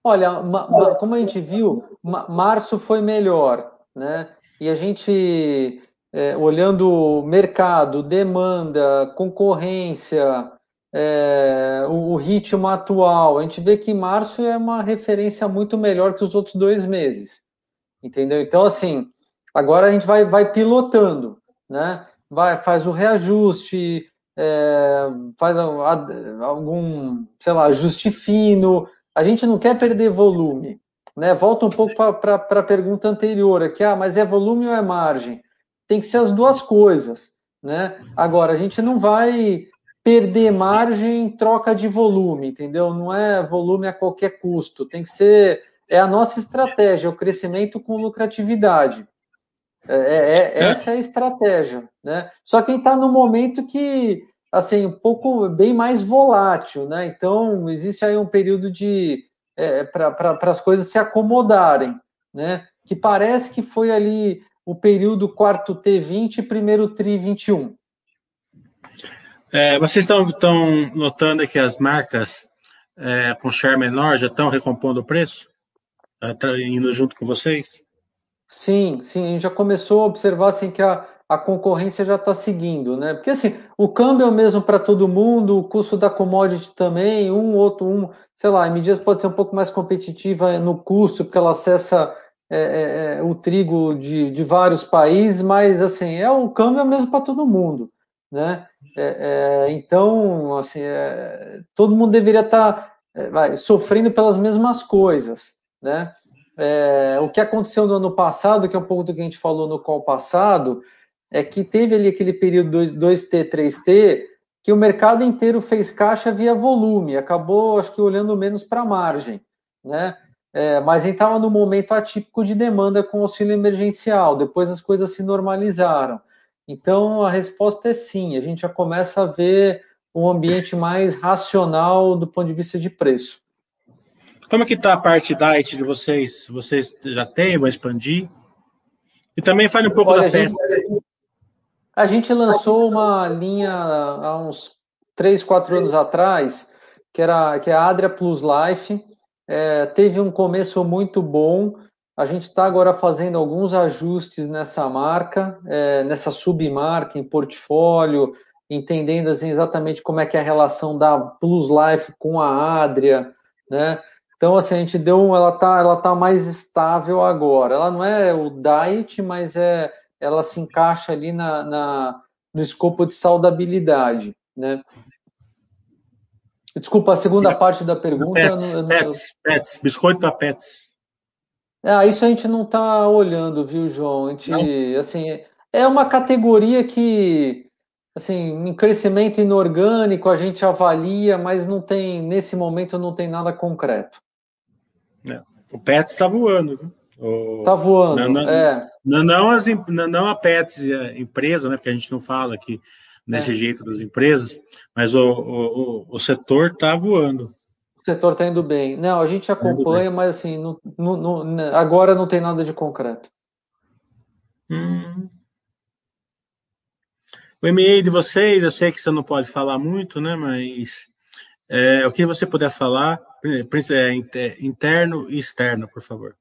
Olha, ma, ma, como a gente viu, ma, março foi melhor, né? E a gente, é, olhando mercado, demanda, concorrência, é, o, o, ritmo atual, a gente vê que março é uma referência muito melhor que os outros dois meses, entendeu? Então, assim, agora a gente vai, vai pilotando, né? Vai, faz o reajuste, é, faz algum, sei lá, ajuste fino. A gente não quer perder volume. Né? Volta um pouco para a pergunta anterior aqui, ah, mas é volume ou é margem? Tem que ser as duas coisas. Né? Agora, a gente não vai perder margem em troca de volume, entendeu? Não é volume a qualquer custo, tem que ser é a nossa estratégia, o crescimento com lucratividade. É, é, é, essa é a estratégia, né? Só que está no momento que, assim, um pouco bem mais volátil, né? Então, existe aí um período de é, para as coisas se acomodarem, né? Que parece que foi ali o período quarto T20 e primeiro Tri 21. É, vocês estão notando que as marcas é, com share menor já estão recompondo o preço? Tá indo junto com vocês? Sim, sim, a gente já começou a observar assim, que a, a concorrência já está seguindo, né? Porque assim, o câmbio é o mesmo para todo mundo, o custo da commodity também, um outro, um, sei lá, a Midias pode ser um pouco mais competitiva no custo, porque ela acessa é, é, é, o trigo de, de vários países, mas assim, é o câmbio é o mesmo para todo mundo, né? É, é, então, assim, é, todo mundo deveria estar tá, sofrendo pelas mesmas coisas né? O que aconteceu no ano passado, que é um pouco do que a gente falou no call passado, é que teve ali aquele período 2T, 3T, que o mercado inteiro fez caixa via volume, acabou, acho que, olhando menos para a margem, né? É, mas a gente estava no momento atípico de demanda com auxílio emergencial, depois as coisas se normalizaram. Então, a resposta é sim, a gente já começa a ver um ambiente mais racional do ponto de vista de preço. Como é que está a parte diet de vocês? Vocês já têm, vão expandir? E também fale um pouco Olha, da gente, a gente lançou uma linha há uns 3, 4 anos atrás, que, era, que é a Adria Plus Life. É, teve um começo muito bom. A gente está agora fazendo alguns ajustes nessa marca, é, nessa submarca, em portfólio, entendendo assim, exatamente como é que é a relação da Plus Life com a Adria, né? Então, assim, a gente deu, ela tá, ela tá mais estável agora. Ela não é o diet, mas é, ela se encaixa ali na, na no escopo de saudabilidade, né? Desculpa, a segunda parte da pergunta. Pets, não, pets, pets, biscoito para pets. Ah, isso a gente não está olhando, viu, João? A gente, não. assim, é uma categoria que assim, em crescimento inorgânico a gente avalia, mas não tem, nesse momento não tem nada concreto. É. O Pets está voando. Está voando, não, não, é. Não, não, as, não a Pets, a empresa, né, porque a gente não fala aqui nesse é. jeito das empresas, mas o, o, o setor está voando. O setor está indo bem. Não, a gente tá acompanha, mas assim, não, não, agora não tem nada de concreto. Hum. O MA de vocês, eu sei que você não pode falar muito, né, mas é, o que você puder falar, é, interno e externo, por favor.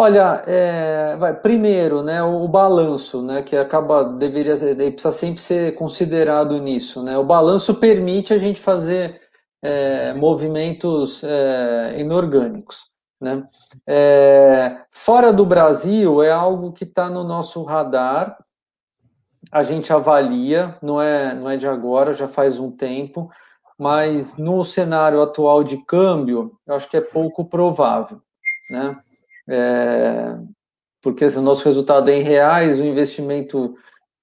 Olha, é, vai, primeiro, né, o, o, balanço, né, que acaba deveria precisa sempre ser considerado nisso, né. O balanço permite a gente fazer é, movimentos é, inorgânicos, né. É, fora do Brasil é algo que está no nosso radar. A gente avalia, não é, não é de agora, já faz um tempo mas no cenário atual de câmbio, eu acho que é pouco provável, né? É, porque se o nosso resultado é em reais, o investimento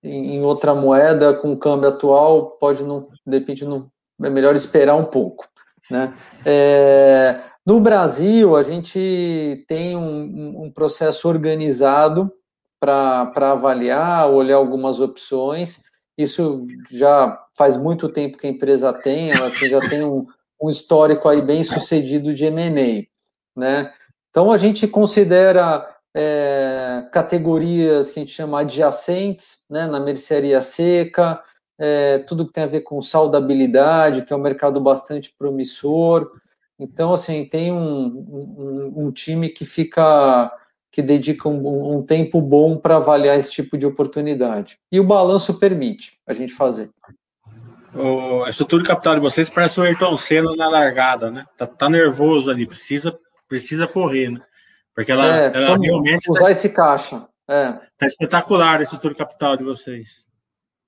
em, outra moeda com o câmbio atual pode não, de repente, não, é melhor esperar um pouco, né? É, no Brasil, a gente tem um, um processo organizado para avaliar, olhar algumas opções. Isso já faz muito tempo que a empresa tem, ela já tem um, um histórico aí bem sucedido de M&A, né? Então a gente considera é, categorias que a gente chama adjacentes, né, na mercearia seca, é, tudo que tem a ver com saudabilidade, que é um mercado bastante promissor. Então, assim, tem um, um, um time que fica, que dedica um, um tempo bom para avaliar esse tipo de oportunidade. E o balanço permite a gente fazer. O, a estrutura de capital de vocês parece o Ayrton Senna na largada, né? Tá, tá nervoso ali, precisa, precisa correr, né? Porque ela, é, ela realmente. Usar tá, esse caixa. É. Tá espetacular estrutura de capital de vocês.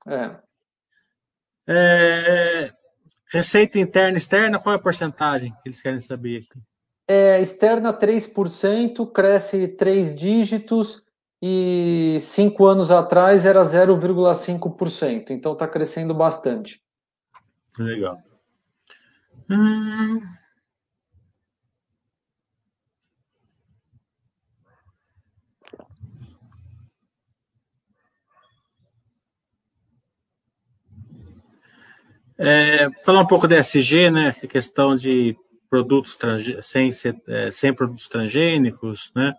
É. É, receita interna e externa, qual é a porcentagem que eles querem saber aqui? É, externa 3%, cresce três dígitos e cinco anos atrás era 0,5%. Então está crescendo bastante. Legal. Hum... É, falar um pouco da SG, né? A questão de produtos sem, é, sem produtos transgênicos, né?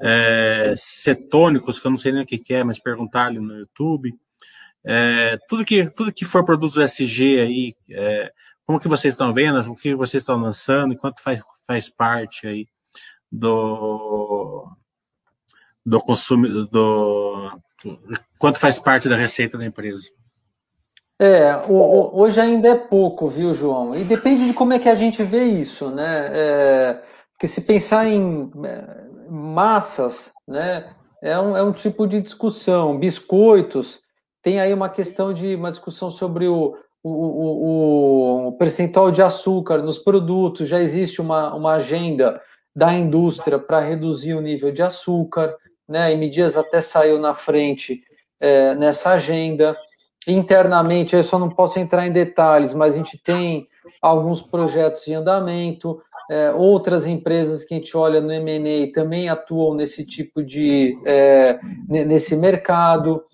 É, cetônicos, que eu não sei nem o que, é, mas perguntar ali no YouTube. É, tudo, que, tudo que for produtos SG aí, é, como que vocês estão vendo, o que vocês estão lançando, enquanto faz, faz parte aí do, do consumo, do, do, quanto faz parte da receita da empresa. É, hoje ainda é pouco, viu, João? E depende de como é que a gente vê isso, né? É, porque se pensar em é, massas, né, é um, é um tipo de discussão. Biscoitos, tem aí uma questão de uma discussão sobre o, o, o, o percentual de açúcar nos produtos, já existe uma, uma agenda da indústria para reduzir o nível de açúcar, né? E Medias até saiu na frente é, nessa agenda internamente, eu só não posso entrar em detalhes, mas a gente tem alguns projetos em andamento, é, outras empresas que a gente olha no M&A também atuam nesse tipo de, é, nesse mercado.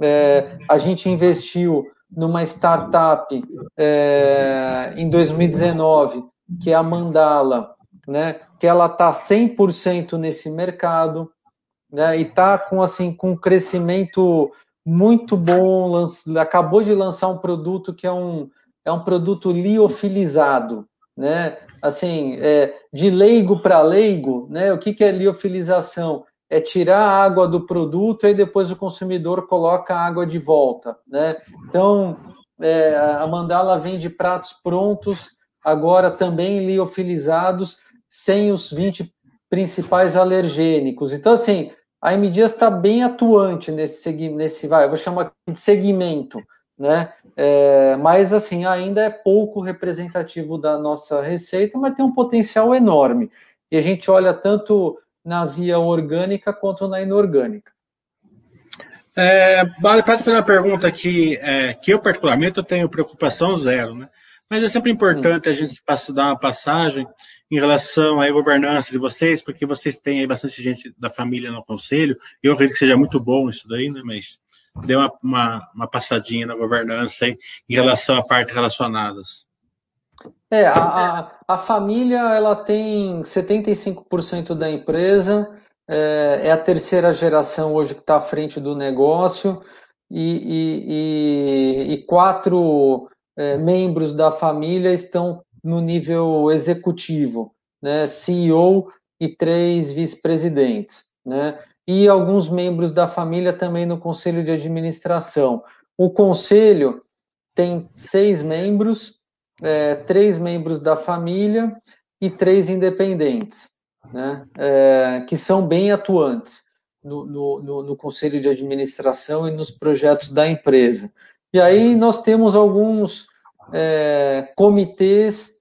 É, a gente investiu numa startup é, em 2019, que é a Mandala, né, que ela está 100% nesse mercado, né, e está com, assim, com crescimento muito bom, acabou de lançar um produto que é um, é um produto liofilizado, né? Assim, é, de leigo para leigo, né? O que, que é liofilização? É tirar a água do produto e depois o consumidor coloca a água de volta, né? Então, é, a Mandala vende pratos prontos, agora também liofilizados, sem os 20 principais alergênicos. Então, assim, a M Dias está bem atuante nesse, nesse vai, eu vou chamar de segmento, né? É, mas assim, ainda é pouco representativo da nossa receita, mas tem um potencial enorme. E a gente olha tanto na via orgânica quanto na inorgânica. É, para fazer uma pergunta aqui, é, que eu particularmente eu tenho preocupação zero, né? Mas é sempre importante hum. a gente dar uma passagem em relação à governança de vocês, porque vocês têm aí bastante gente da família no conselho, eu acredito que seja muito bom isso daí, né, mas dê uma, uma, uma passadinha na governança aí, em relação à parte relacionadas. É, a, a, família ela tem 75% da empresa, é, é, a terceira geração hoje que está à frente do negócio, e, e, e, e quatro é, membros da família estão no nível executivo, né, CEO e três vice-presidentes, né, e alguns membros da família também no conselho de administração. O conselho tem seis membros, é, três membros da família e três independentes, né, é, que são bem atuantes no, no, no, conselho de administração e nos projetos da empresa. E aí nós temos alguns é, comitês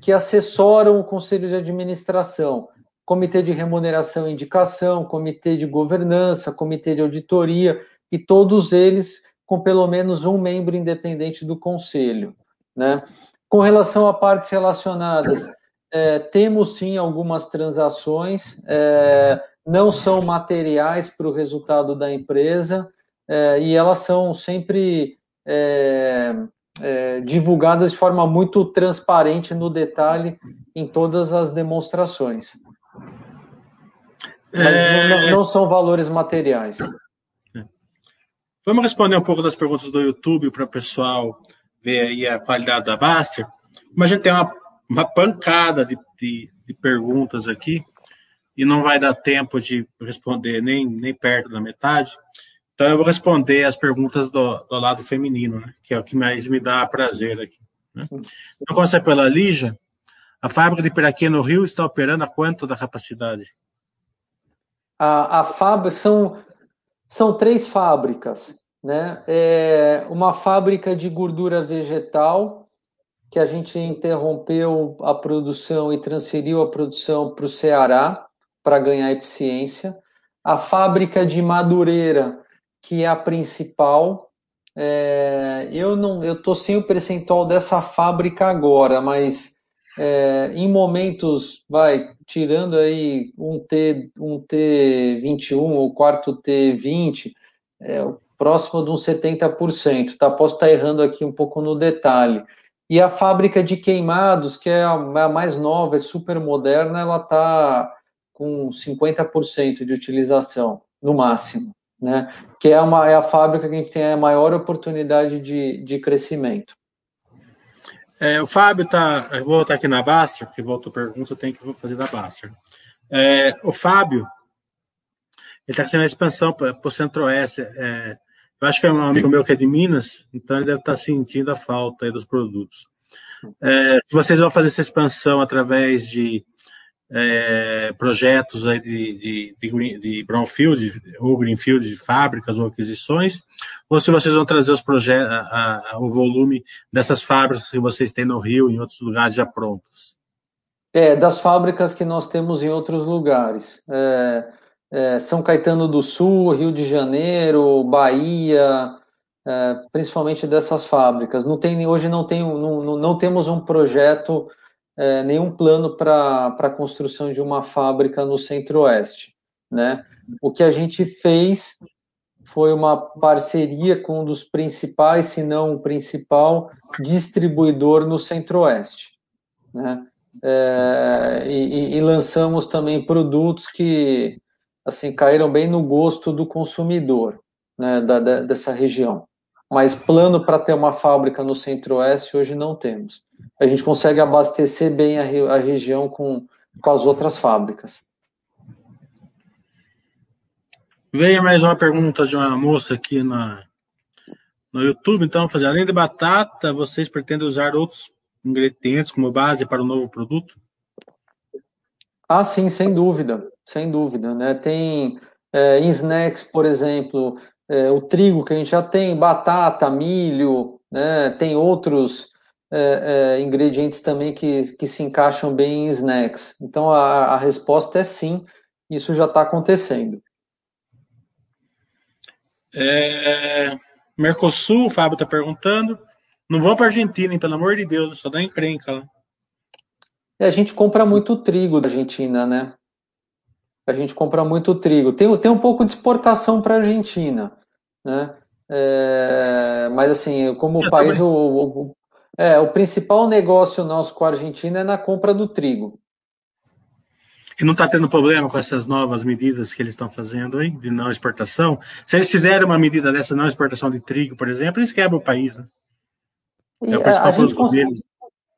que assessoram o conselho de administração, comitê de remuneração e indicação, comitê de governança, comitê de auditoria, e todos eles com pelo menos um membro independente do conselho. Né? Com relação a partes relacionadas, é, temos sim algumas transações, é, não são materiais para o resultado da empresa, é, e elas são sempre é, é, divulgadas de forma muito transparente no detalhe em todas as demonstrações. Mas é... não, não, são valores materiais. Vamos responder um pouco das perguntas do YouTube para o pessoal ver aí a qualidade da Baster. Como a gente tem uma, uma pancada de, de, de perguntas aqui e não vai dar tempo de responder nem, nem perto da metade, então eu vou responder as perguntas do, do lado feminino, né, que é o que mais me dá prazer aqui. Né? Então, começar pela Lígia. A fábrica de Piraquê no Rio está operando a quanto da capacidade? A, a fábrica são, são três fábricas. né? É uma fábrica de gordura vegetal que a gente interrompeu a produção e transferiu a produção para o Ceará para ganhar eficiência. A fábrica de Madureira, que é a principal, é, eu não, eu tô sem o percentual dessa fábrica agora, mas é, em momentos, vai tirando aí um T, um T21 ou quarto T20, é, próximo de uns 70%, tá? Posso estar errando aqui um pouco no detalhe. E a fábrica de queimados, que é a, a mais nova, é super moderna, ela está com 50% de utilização, no máximo, né? Que é, uma, é a fábrica que tem a maior oportunidade de, de crescimento. É, o Fábio. Eu vou voltar aqui na Baster, porque voltou a pergunta, eu tenho que fazer da Baster. É, o Fábio, ele está fazendo a expansão para o Centro-Oeste. É, eu acho que é um amigo meu que é de Minas, então ele deve estar sentindo a falta dos produtos. É, vocês vão fazer essa expansão através de é, projetos aí de, de, de, de, brownfield ou greenfield, de fábricas ou aquisições, ou se vocês vão trazer os projetos, a, a, o volume dessas fábricas que vocês têm no Rio e em outros lugares já prontos. É, das fábricas que nós temos em outros lugares. É, é, São Caetano do Sul, Rio de Janeiro, Bahia, é, principalmente dessas fábricas. Não tem, hoje não, tem, não, não temos um projeto, é, nenhum plano para a construção de uma fábrica no Centro-Oeste. Né? O que a gente fez foi uma parceria com um dos principais, se não o principal, distribuidor no Centro-Oeste. Né? É, e, e, lançamos também produtos que assim caíram bem no gosto do consumidor né, da, da, dessa região. Mas plano para ter uma fábrica no Centro-Oeste hoje não temos. A gente consegue abastecer bem a, a região com, com as outras fábricas. Veio mais uma pergunta de uma moça aqui na, no YouTube. Então, fazer além de batata, vocês pretendem usar outros ingredientes como base para o novo produto? Ah, sim, sem dúvida, sem dúvida, né? Tem é, em snacks, por exemplo, é, o trigo que a gente já tem, batata, milho, né? Tem outros é, é ingredientes também que, que se encaixam bem em snacks. Então a, a resposta é sim, isso já está acontecendo. É, Mercosul, o Fábio está perguntando. Não vão para a Argentina, pelo amor de Deus, só dá encrenca lá. É, a gente compra muito trigo da Argentina, né? A gente compra muito trigo. Tem, tem um pouco de exportação para a Argentina, né? É, mas assim, como o país, o, o, é, o principal negócio nosso com a Argentina é na compra do trigo. E não está tendo problema com essas novas medidas que eles estão fazendo aí, de não exportação? Se eles fizerem uma medida dessa não exportação de trigo, por exemplo, eles quebram o país, né? É o principal produto deles.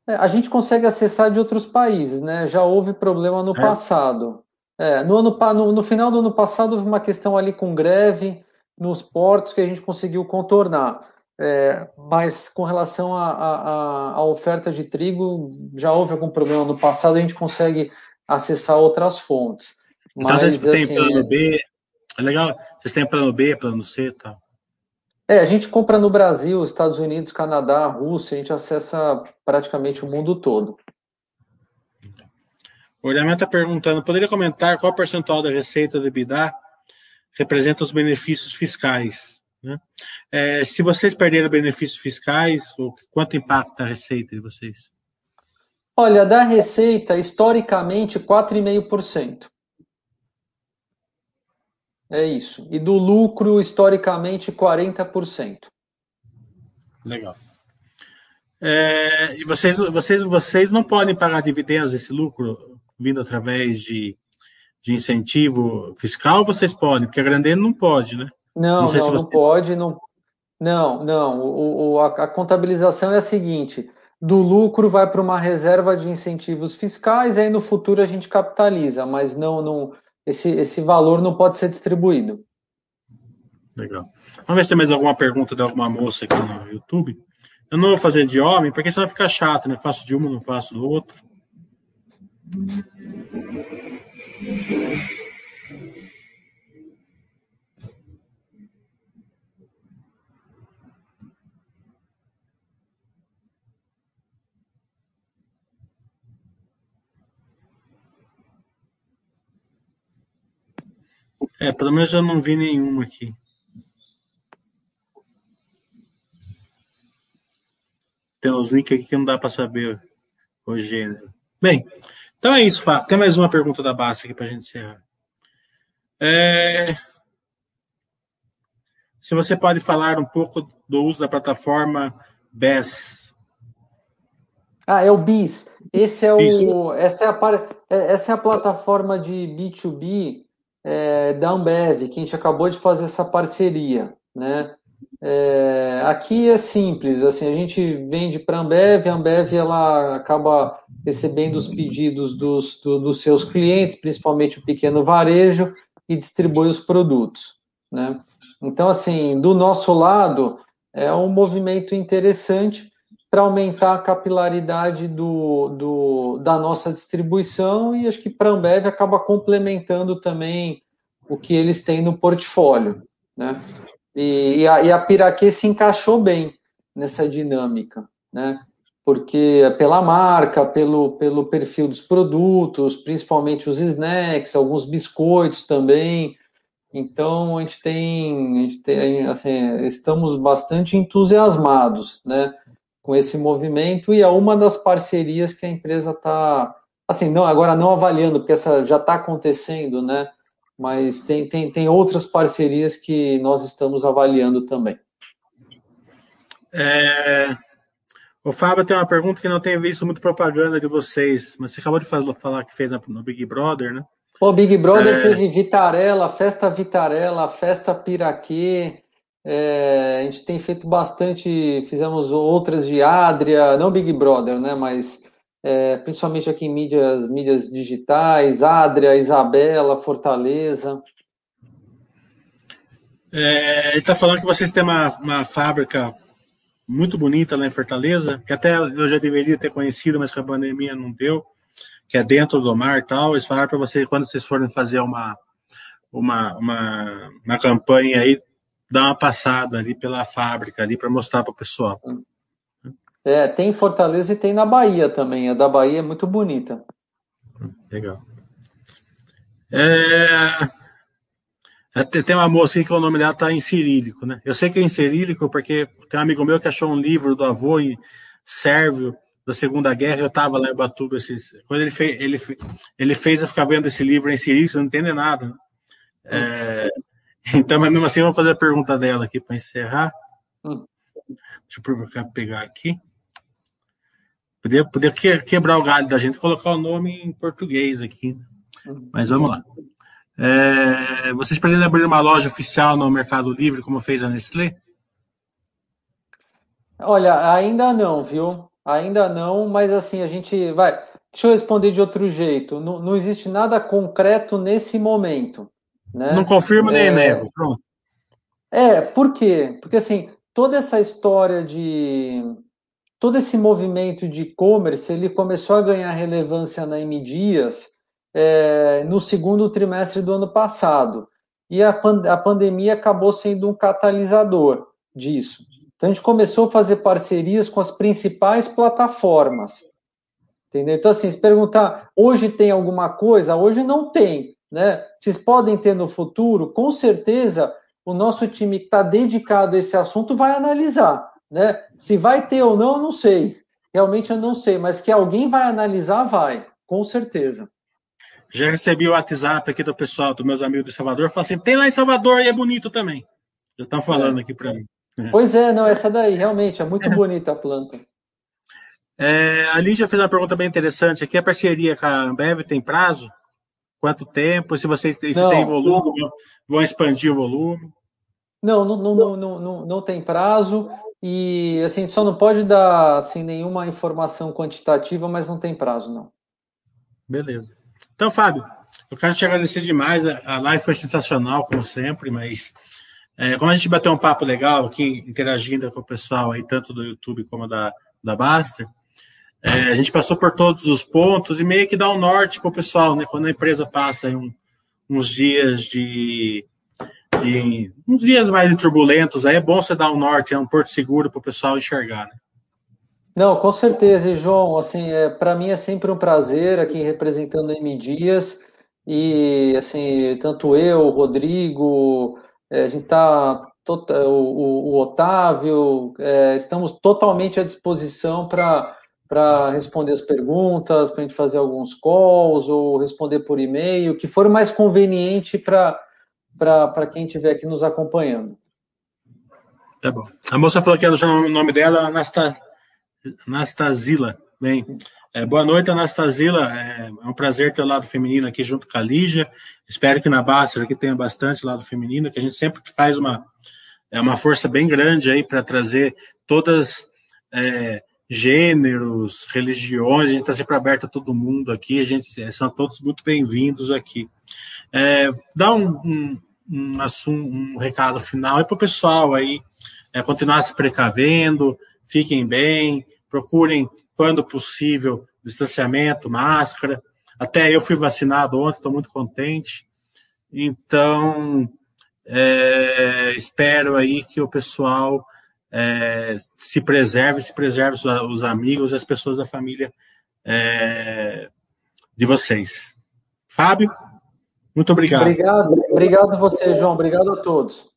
É, a gente consegue acessar de outros países, né? Já houve problema no é. passado. É, no, ano, no, no, final do ano passado houve uma questão ali com greve nos portos que a gente conseguiu contornar. É, mas com relação à oferta de trigo, já houve algum problema no passado, a gente consegue acessar outras fontes. Então mas, vocês têm assim, plano B, é legal, vocês têm plano B, plano C e tal. É, a gente compra no Brasil, Estados Unidos, Canadá, Rússia, a gente acessa praticamente o mundo todo. O Olhamento está perguntando: poderia comentar qual percentual da receita do EBITDA representa os benefícios fiscais? Né? É, se vocês perderem benefícios fiscais, quanto impacta a receita de vocês? Olha, da receita, historicamente, 4,5%. É isso. E do lucro, historicamente, 40%. Legal. É, e vocês, vocês, vocês não podem pagar dividendos desse lucro vindo através de, de incentivo fiscal? Vocês podem, porque a Grandene não pode, né? Não, não, não, não pode. Não, não, não. O, o, a, a contabilização é a seguinte: do lucro vai para uma reserva de incentivos fiscais, aí no futuro a gente capitaliza, mas não, não esse, esse valor não pode ser distribuído. Legal. Vamos ver se tem mais alguma pergunta de alguma moça aqui no YouTube. Eu não vou fazer de homem, porque senão fica chato, né? Faço de uma, não faço do outro. É, pelo menos eu não vi nenhuma aqui. Tem uns links aqui que não dá para saber o gênero. Bem, então é isso, Fábio. Tem mais uma pergunta da Basta aqui para a gente encerrar. É... Se você pode falar um pouco do uso da plataforma BES. Ah, é o BIS. Esse é o, essa, é a, é, essa é a plataforma de B2B é, da Ambev, que a gente acabou de fazer essa parceria. Né? É, aqui é simples, assim, a gente vende para a Ambev, a Ambev ela acaba recebendo os pedidos dos, do, dos seus clientes, principalmente o pequeno varejo, e distribui os produtos. Né? Então, assim, do nosso lado, é um movimento interessante para aumentar a capilaridade do, do, da nossa distribuição e acho que para a Ambev acaba complementando também o que eles têm no portfólio. Né? E, e, a, e a Piraquê se encaixou bem nessa dinâmica, né? porque é pela marca, pelo, pelo perfil dos produtos, principalmente os snacks, alguns biscoitos também, então a gente tem, a gente tem assim, estamos bastante entusiasmados, né, com esse movimento. E é uma das parcerias que a empresa está, assim, não agora não avaliando porque essa já está acontecendo, né, mas tem, tem, tem outras parcerias que nós estamos avaliando também. É... O Fábio tem uma pergunta que não tenho visto muito propaganda de vocês, mas você acabou de falar que fez no Big Brother, né? O Big Brother é... teve Vitarella, Festa Vitarella, Festa Piraquê. É, a gente tem feito bastante, fizemos outras de Adria, não Big Brother, né? Mas é, principalmente aqui em mídias, mídias digitais, Adria, Isabela, Fortaleza. É, ele está falando que vocês têm uma, uma fábrica muito bonita lá em Fortaleza, que até eu já deveria ter conhecido, mas que a pandemia não deu que é dentro do mar e tal, eles falaram para vocês, quando vocês forem fazer uma, uma, uma, uma campanha aí, dar uma passada ali pela fábrica ali para mostrar para o pessoal. É, tem em Fortaleza e tem na Bahia também. A da Bahia é muito bonita. Legal. É... Tem uma moça aqui que o nome dela está em cirílico, né? Eu sei que é em cirílico porque tem um amigo meu que achou um livro do avô em sérvio da Segunda Guerra, eu estava lá em Batuba, esses, quando ele fez, ele, ele fez eu ficar vendo esse livro em Siri, você não entende nada. Né? É, então, mas mesmo assim, vamos fazer a pergunta dela aqui para encerrar. Hum. Deixa eu pegar aqui. Podia, podia quebrar o galho da gente colocar o nome em português aqui. Mas vamos lá. É, vocês pretendem abrir uma loja oficial no Mercado Livre, como fez a Nestlé? Olha, ainda não, viu? Ainda não, mas assim, a gente vai. Deixa eu responder de outro jeito. Não, não existe nada concreto nesse momento. Né? Não confirma nem é... nego. Pronto. É, por quê? Porque assim, toda essa história de. Todo esse movimento de e-commerce, ele começou a ganhar relevância na M Dias é, no segundo trimestre do ano passado. E a, pand a pandemia acabou sendo um catalisador disso. Então a gente começou a fazer parcerias com as principais plataformas. Entendeu? Então, assim, se perguntar, hoje tem alguma coisa? Hoje não tem. Né? Vocês podem ter no futuro, com certeza o nosso time que está dedicado a esse assunto vai analisar. Né? Se vai ter ou não, eu não sei. Realmente eu não sei, mas que alguém vai analisar, vai, com certeza. Já recebi o WhatsApp aqui do pessoal, dos meus amigos de Salvador, falando assim: tem lá em Salvador e é bonito também. Já estão falando é. aqui para mim. É. Pois é, não, essa daí, realmente, é muito bonita a planta. É, a Lígia fez uma pergunta bem interessante aqui. A parceria com a Ambev tem prazo? Quanto tempo? Se vocês se têm volume, não. vão expandir o volume? Não, não, não, não, não, não tem prazo. E assim, só não pode dar assim, nenhuma informação quantitativa, mas não tem prazo, não. Beleza. Então, Fábio, eu quero te agradecer demais. A live foi sensacional, como sempre, mas é, como a gente bateu um papo legal aqui, interagindo com o pessoal aí, tanto do YouTube como da, da Baster, é, a gente passou por todos os pontos e meio que dá um norte para o pessoal, né? Quando a empresa passa um, uns dias de, de, uns dias mais turbulentos, aí é bom você dar um norte, é um porto seguro para o pessoal enxergar, né? Não, com certeza, e João, assim, é, para mim é sempre um prazer aqui representando M Dias e assim, tanto eu, o Rodrigo, é, a gente está tota, o, o, Otávio, é, estamos totalmente à disposição para para responder as perguntas, para a gente fazer alguns calls ou responder por e-mail, que for mais conveniente para quem estiver aqui nos acompanhando. Tá bom. A moça falou que o nome dela é Anastasila. Bem, é, boa noite, Anastasila. É, é, um prazer ter o lado feminino aqui junto com a Lígia. Espero que na Basta aqui tenha bastante lado feminino, que a gente sempre faz uma, é uma força bem grande aí para trazer todas é, gêneros, religiões, a gente está sempre aberto a todo mundo aqui, a gente é, são todos muito bem-vindos aqui. É, dá um, um, um, um, recado final aí para o pessoal aí, é, continuar se precavendo, fiquem bem, procurem, quando possível, distanciamento, máscara. Até eu fui vacinado ontem, estou muito contente. Então, é, espero aí que o pessoal é, se preserve, se preserve os, os, amigos, as pessoas da família é, de vocês. Fábio, muito obrigado. Obrigado, obrigado você, João. Obrigado a todos.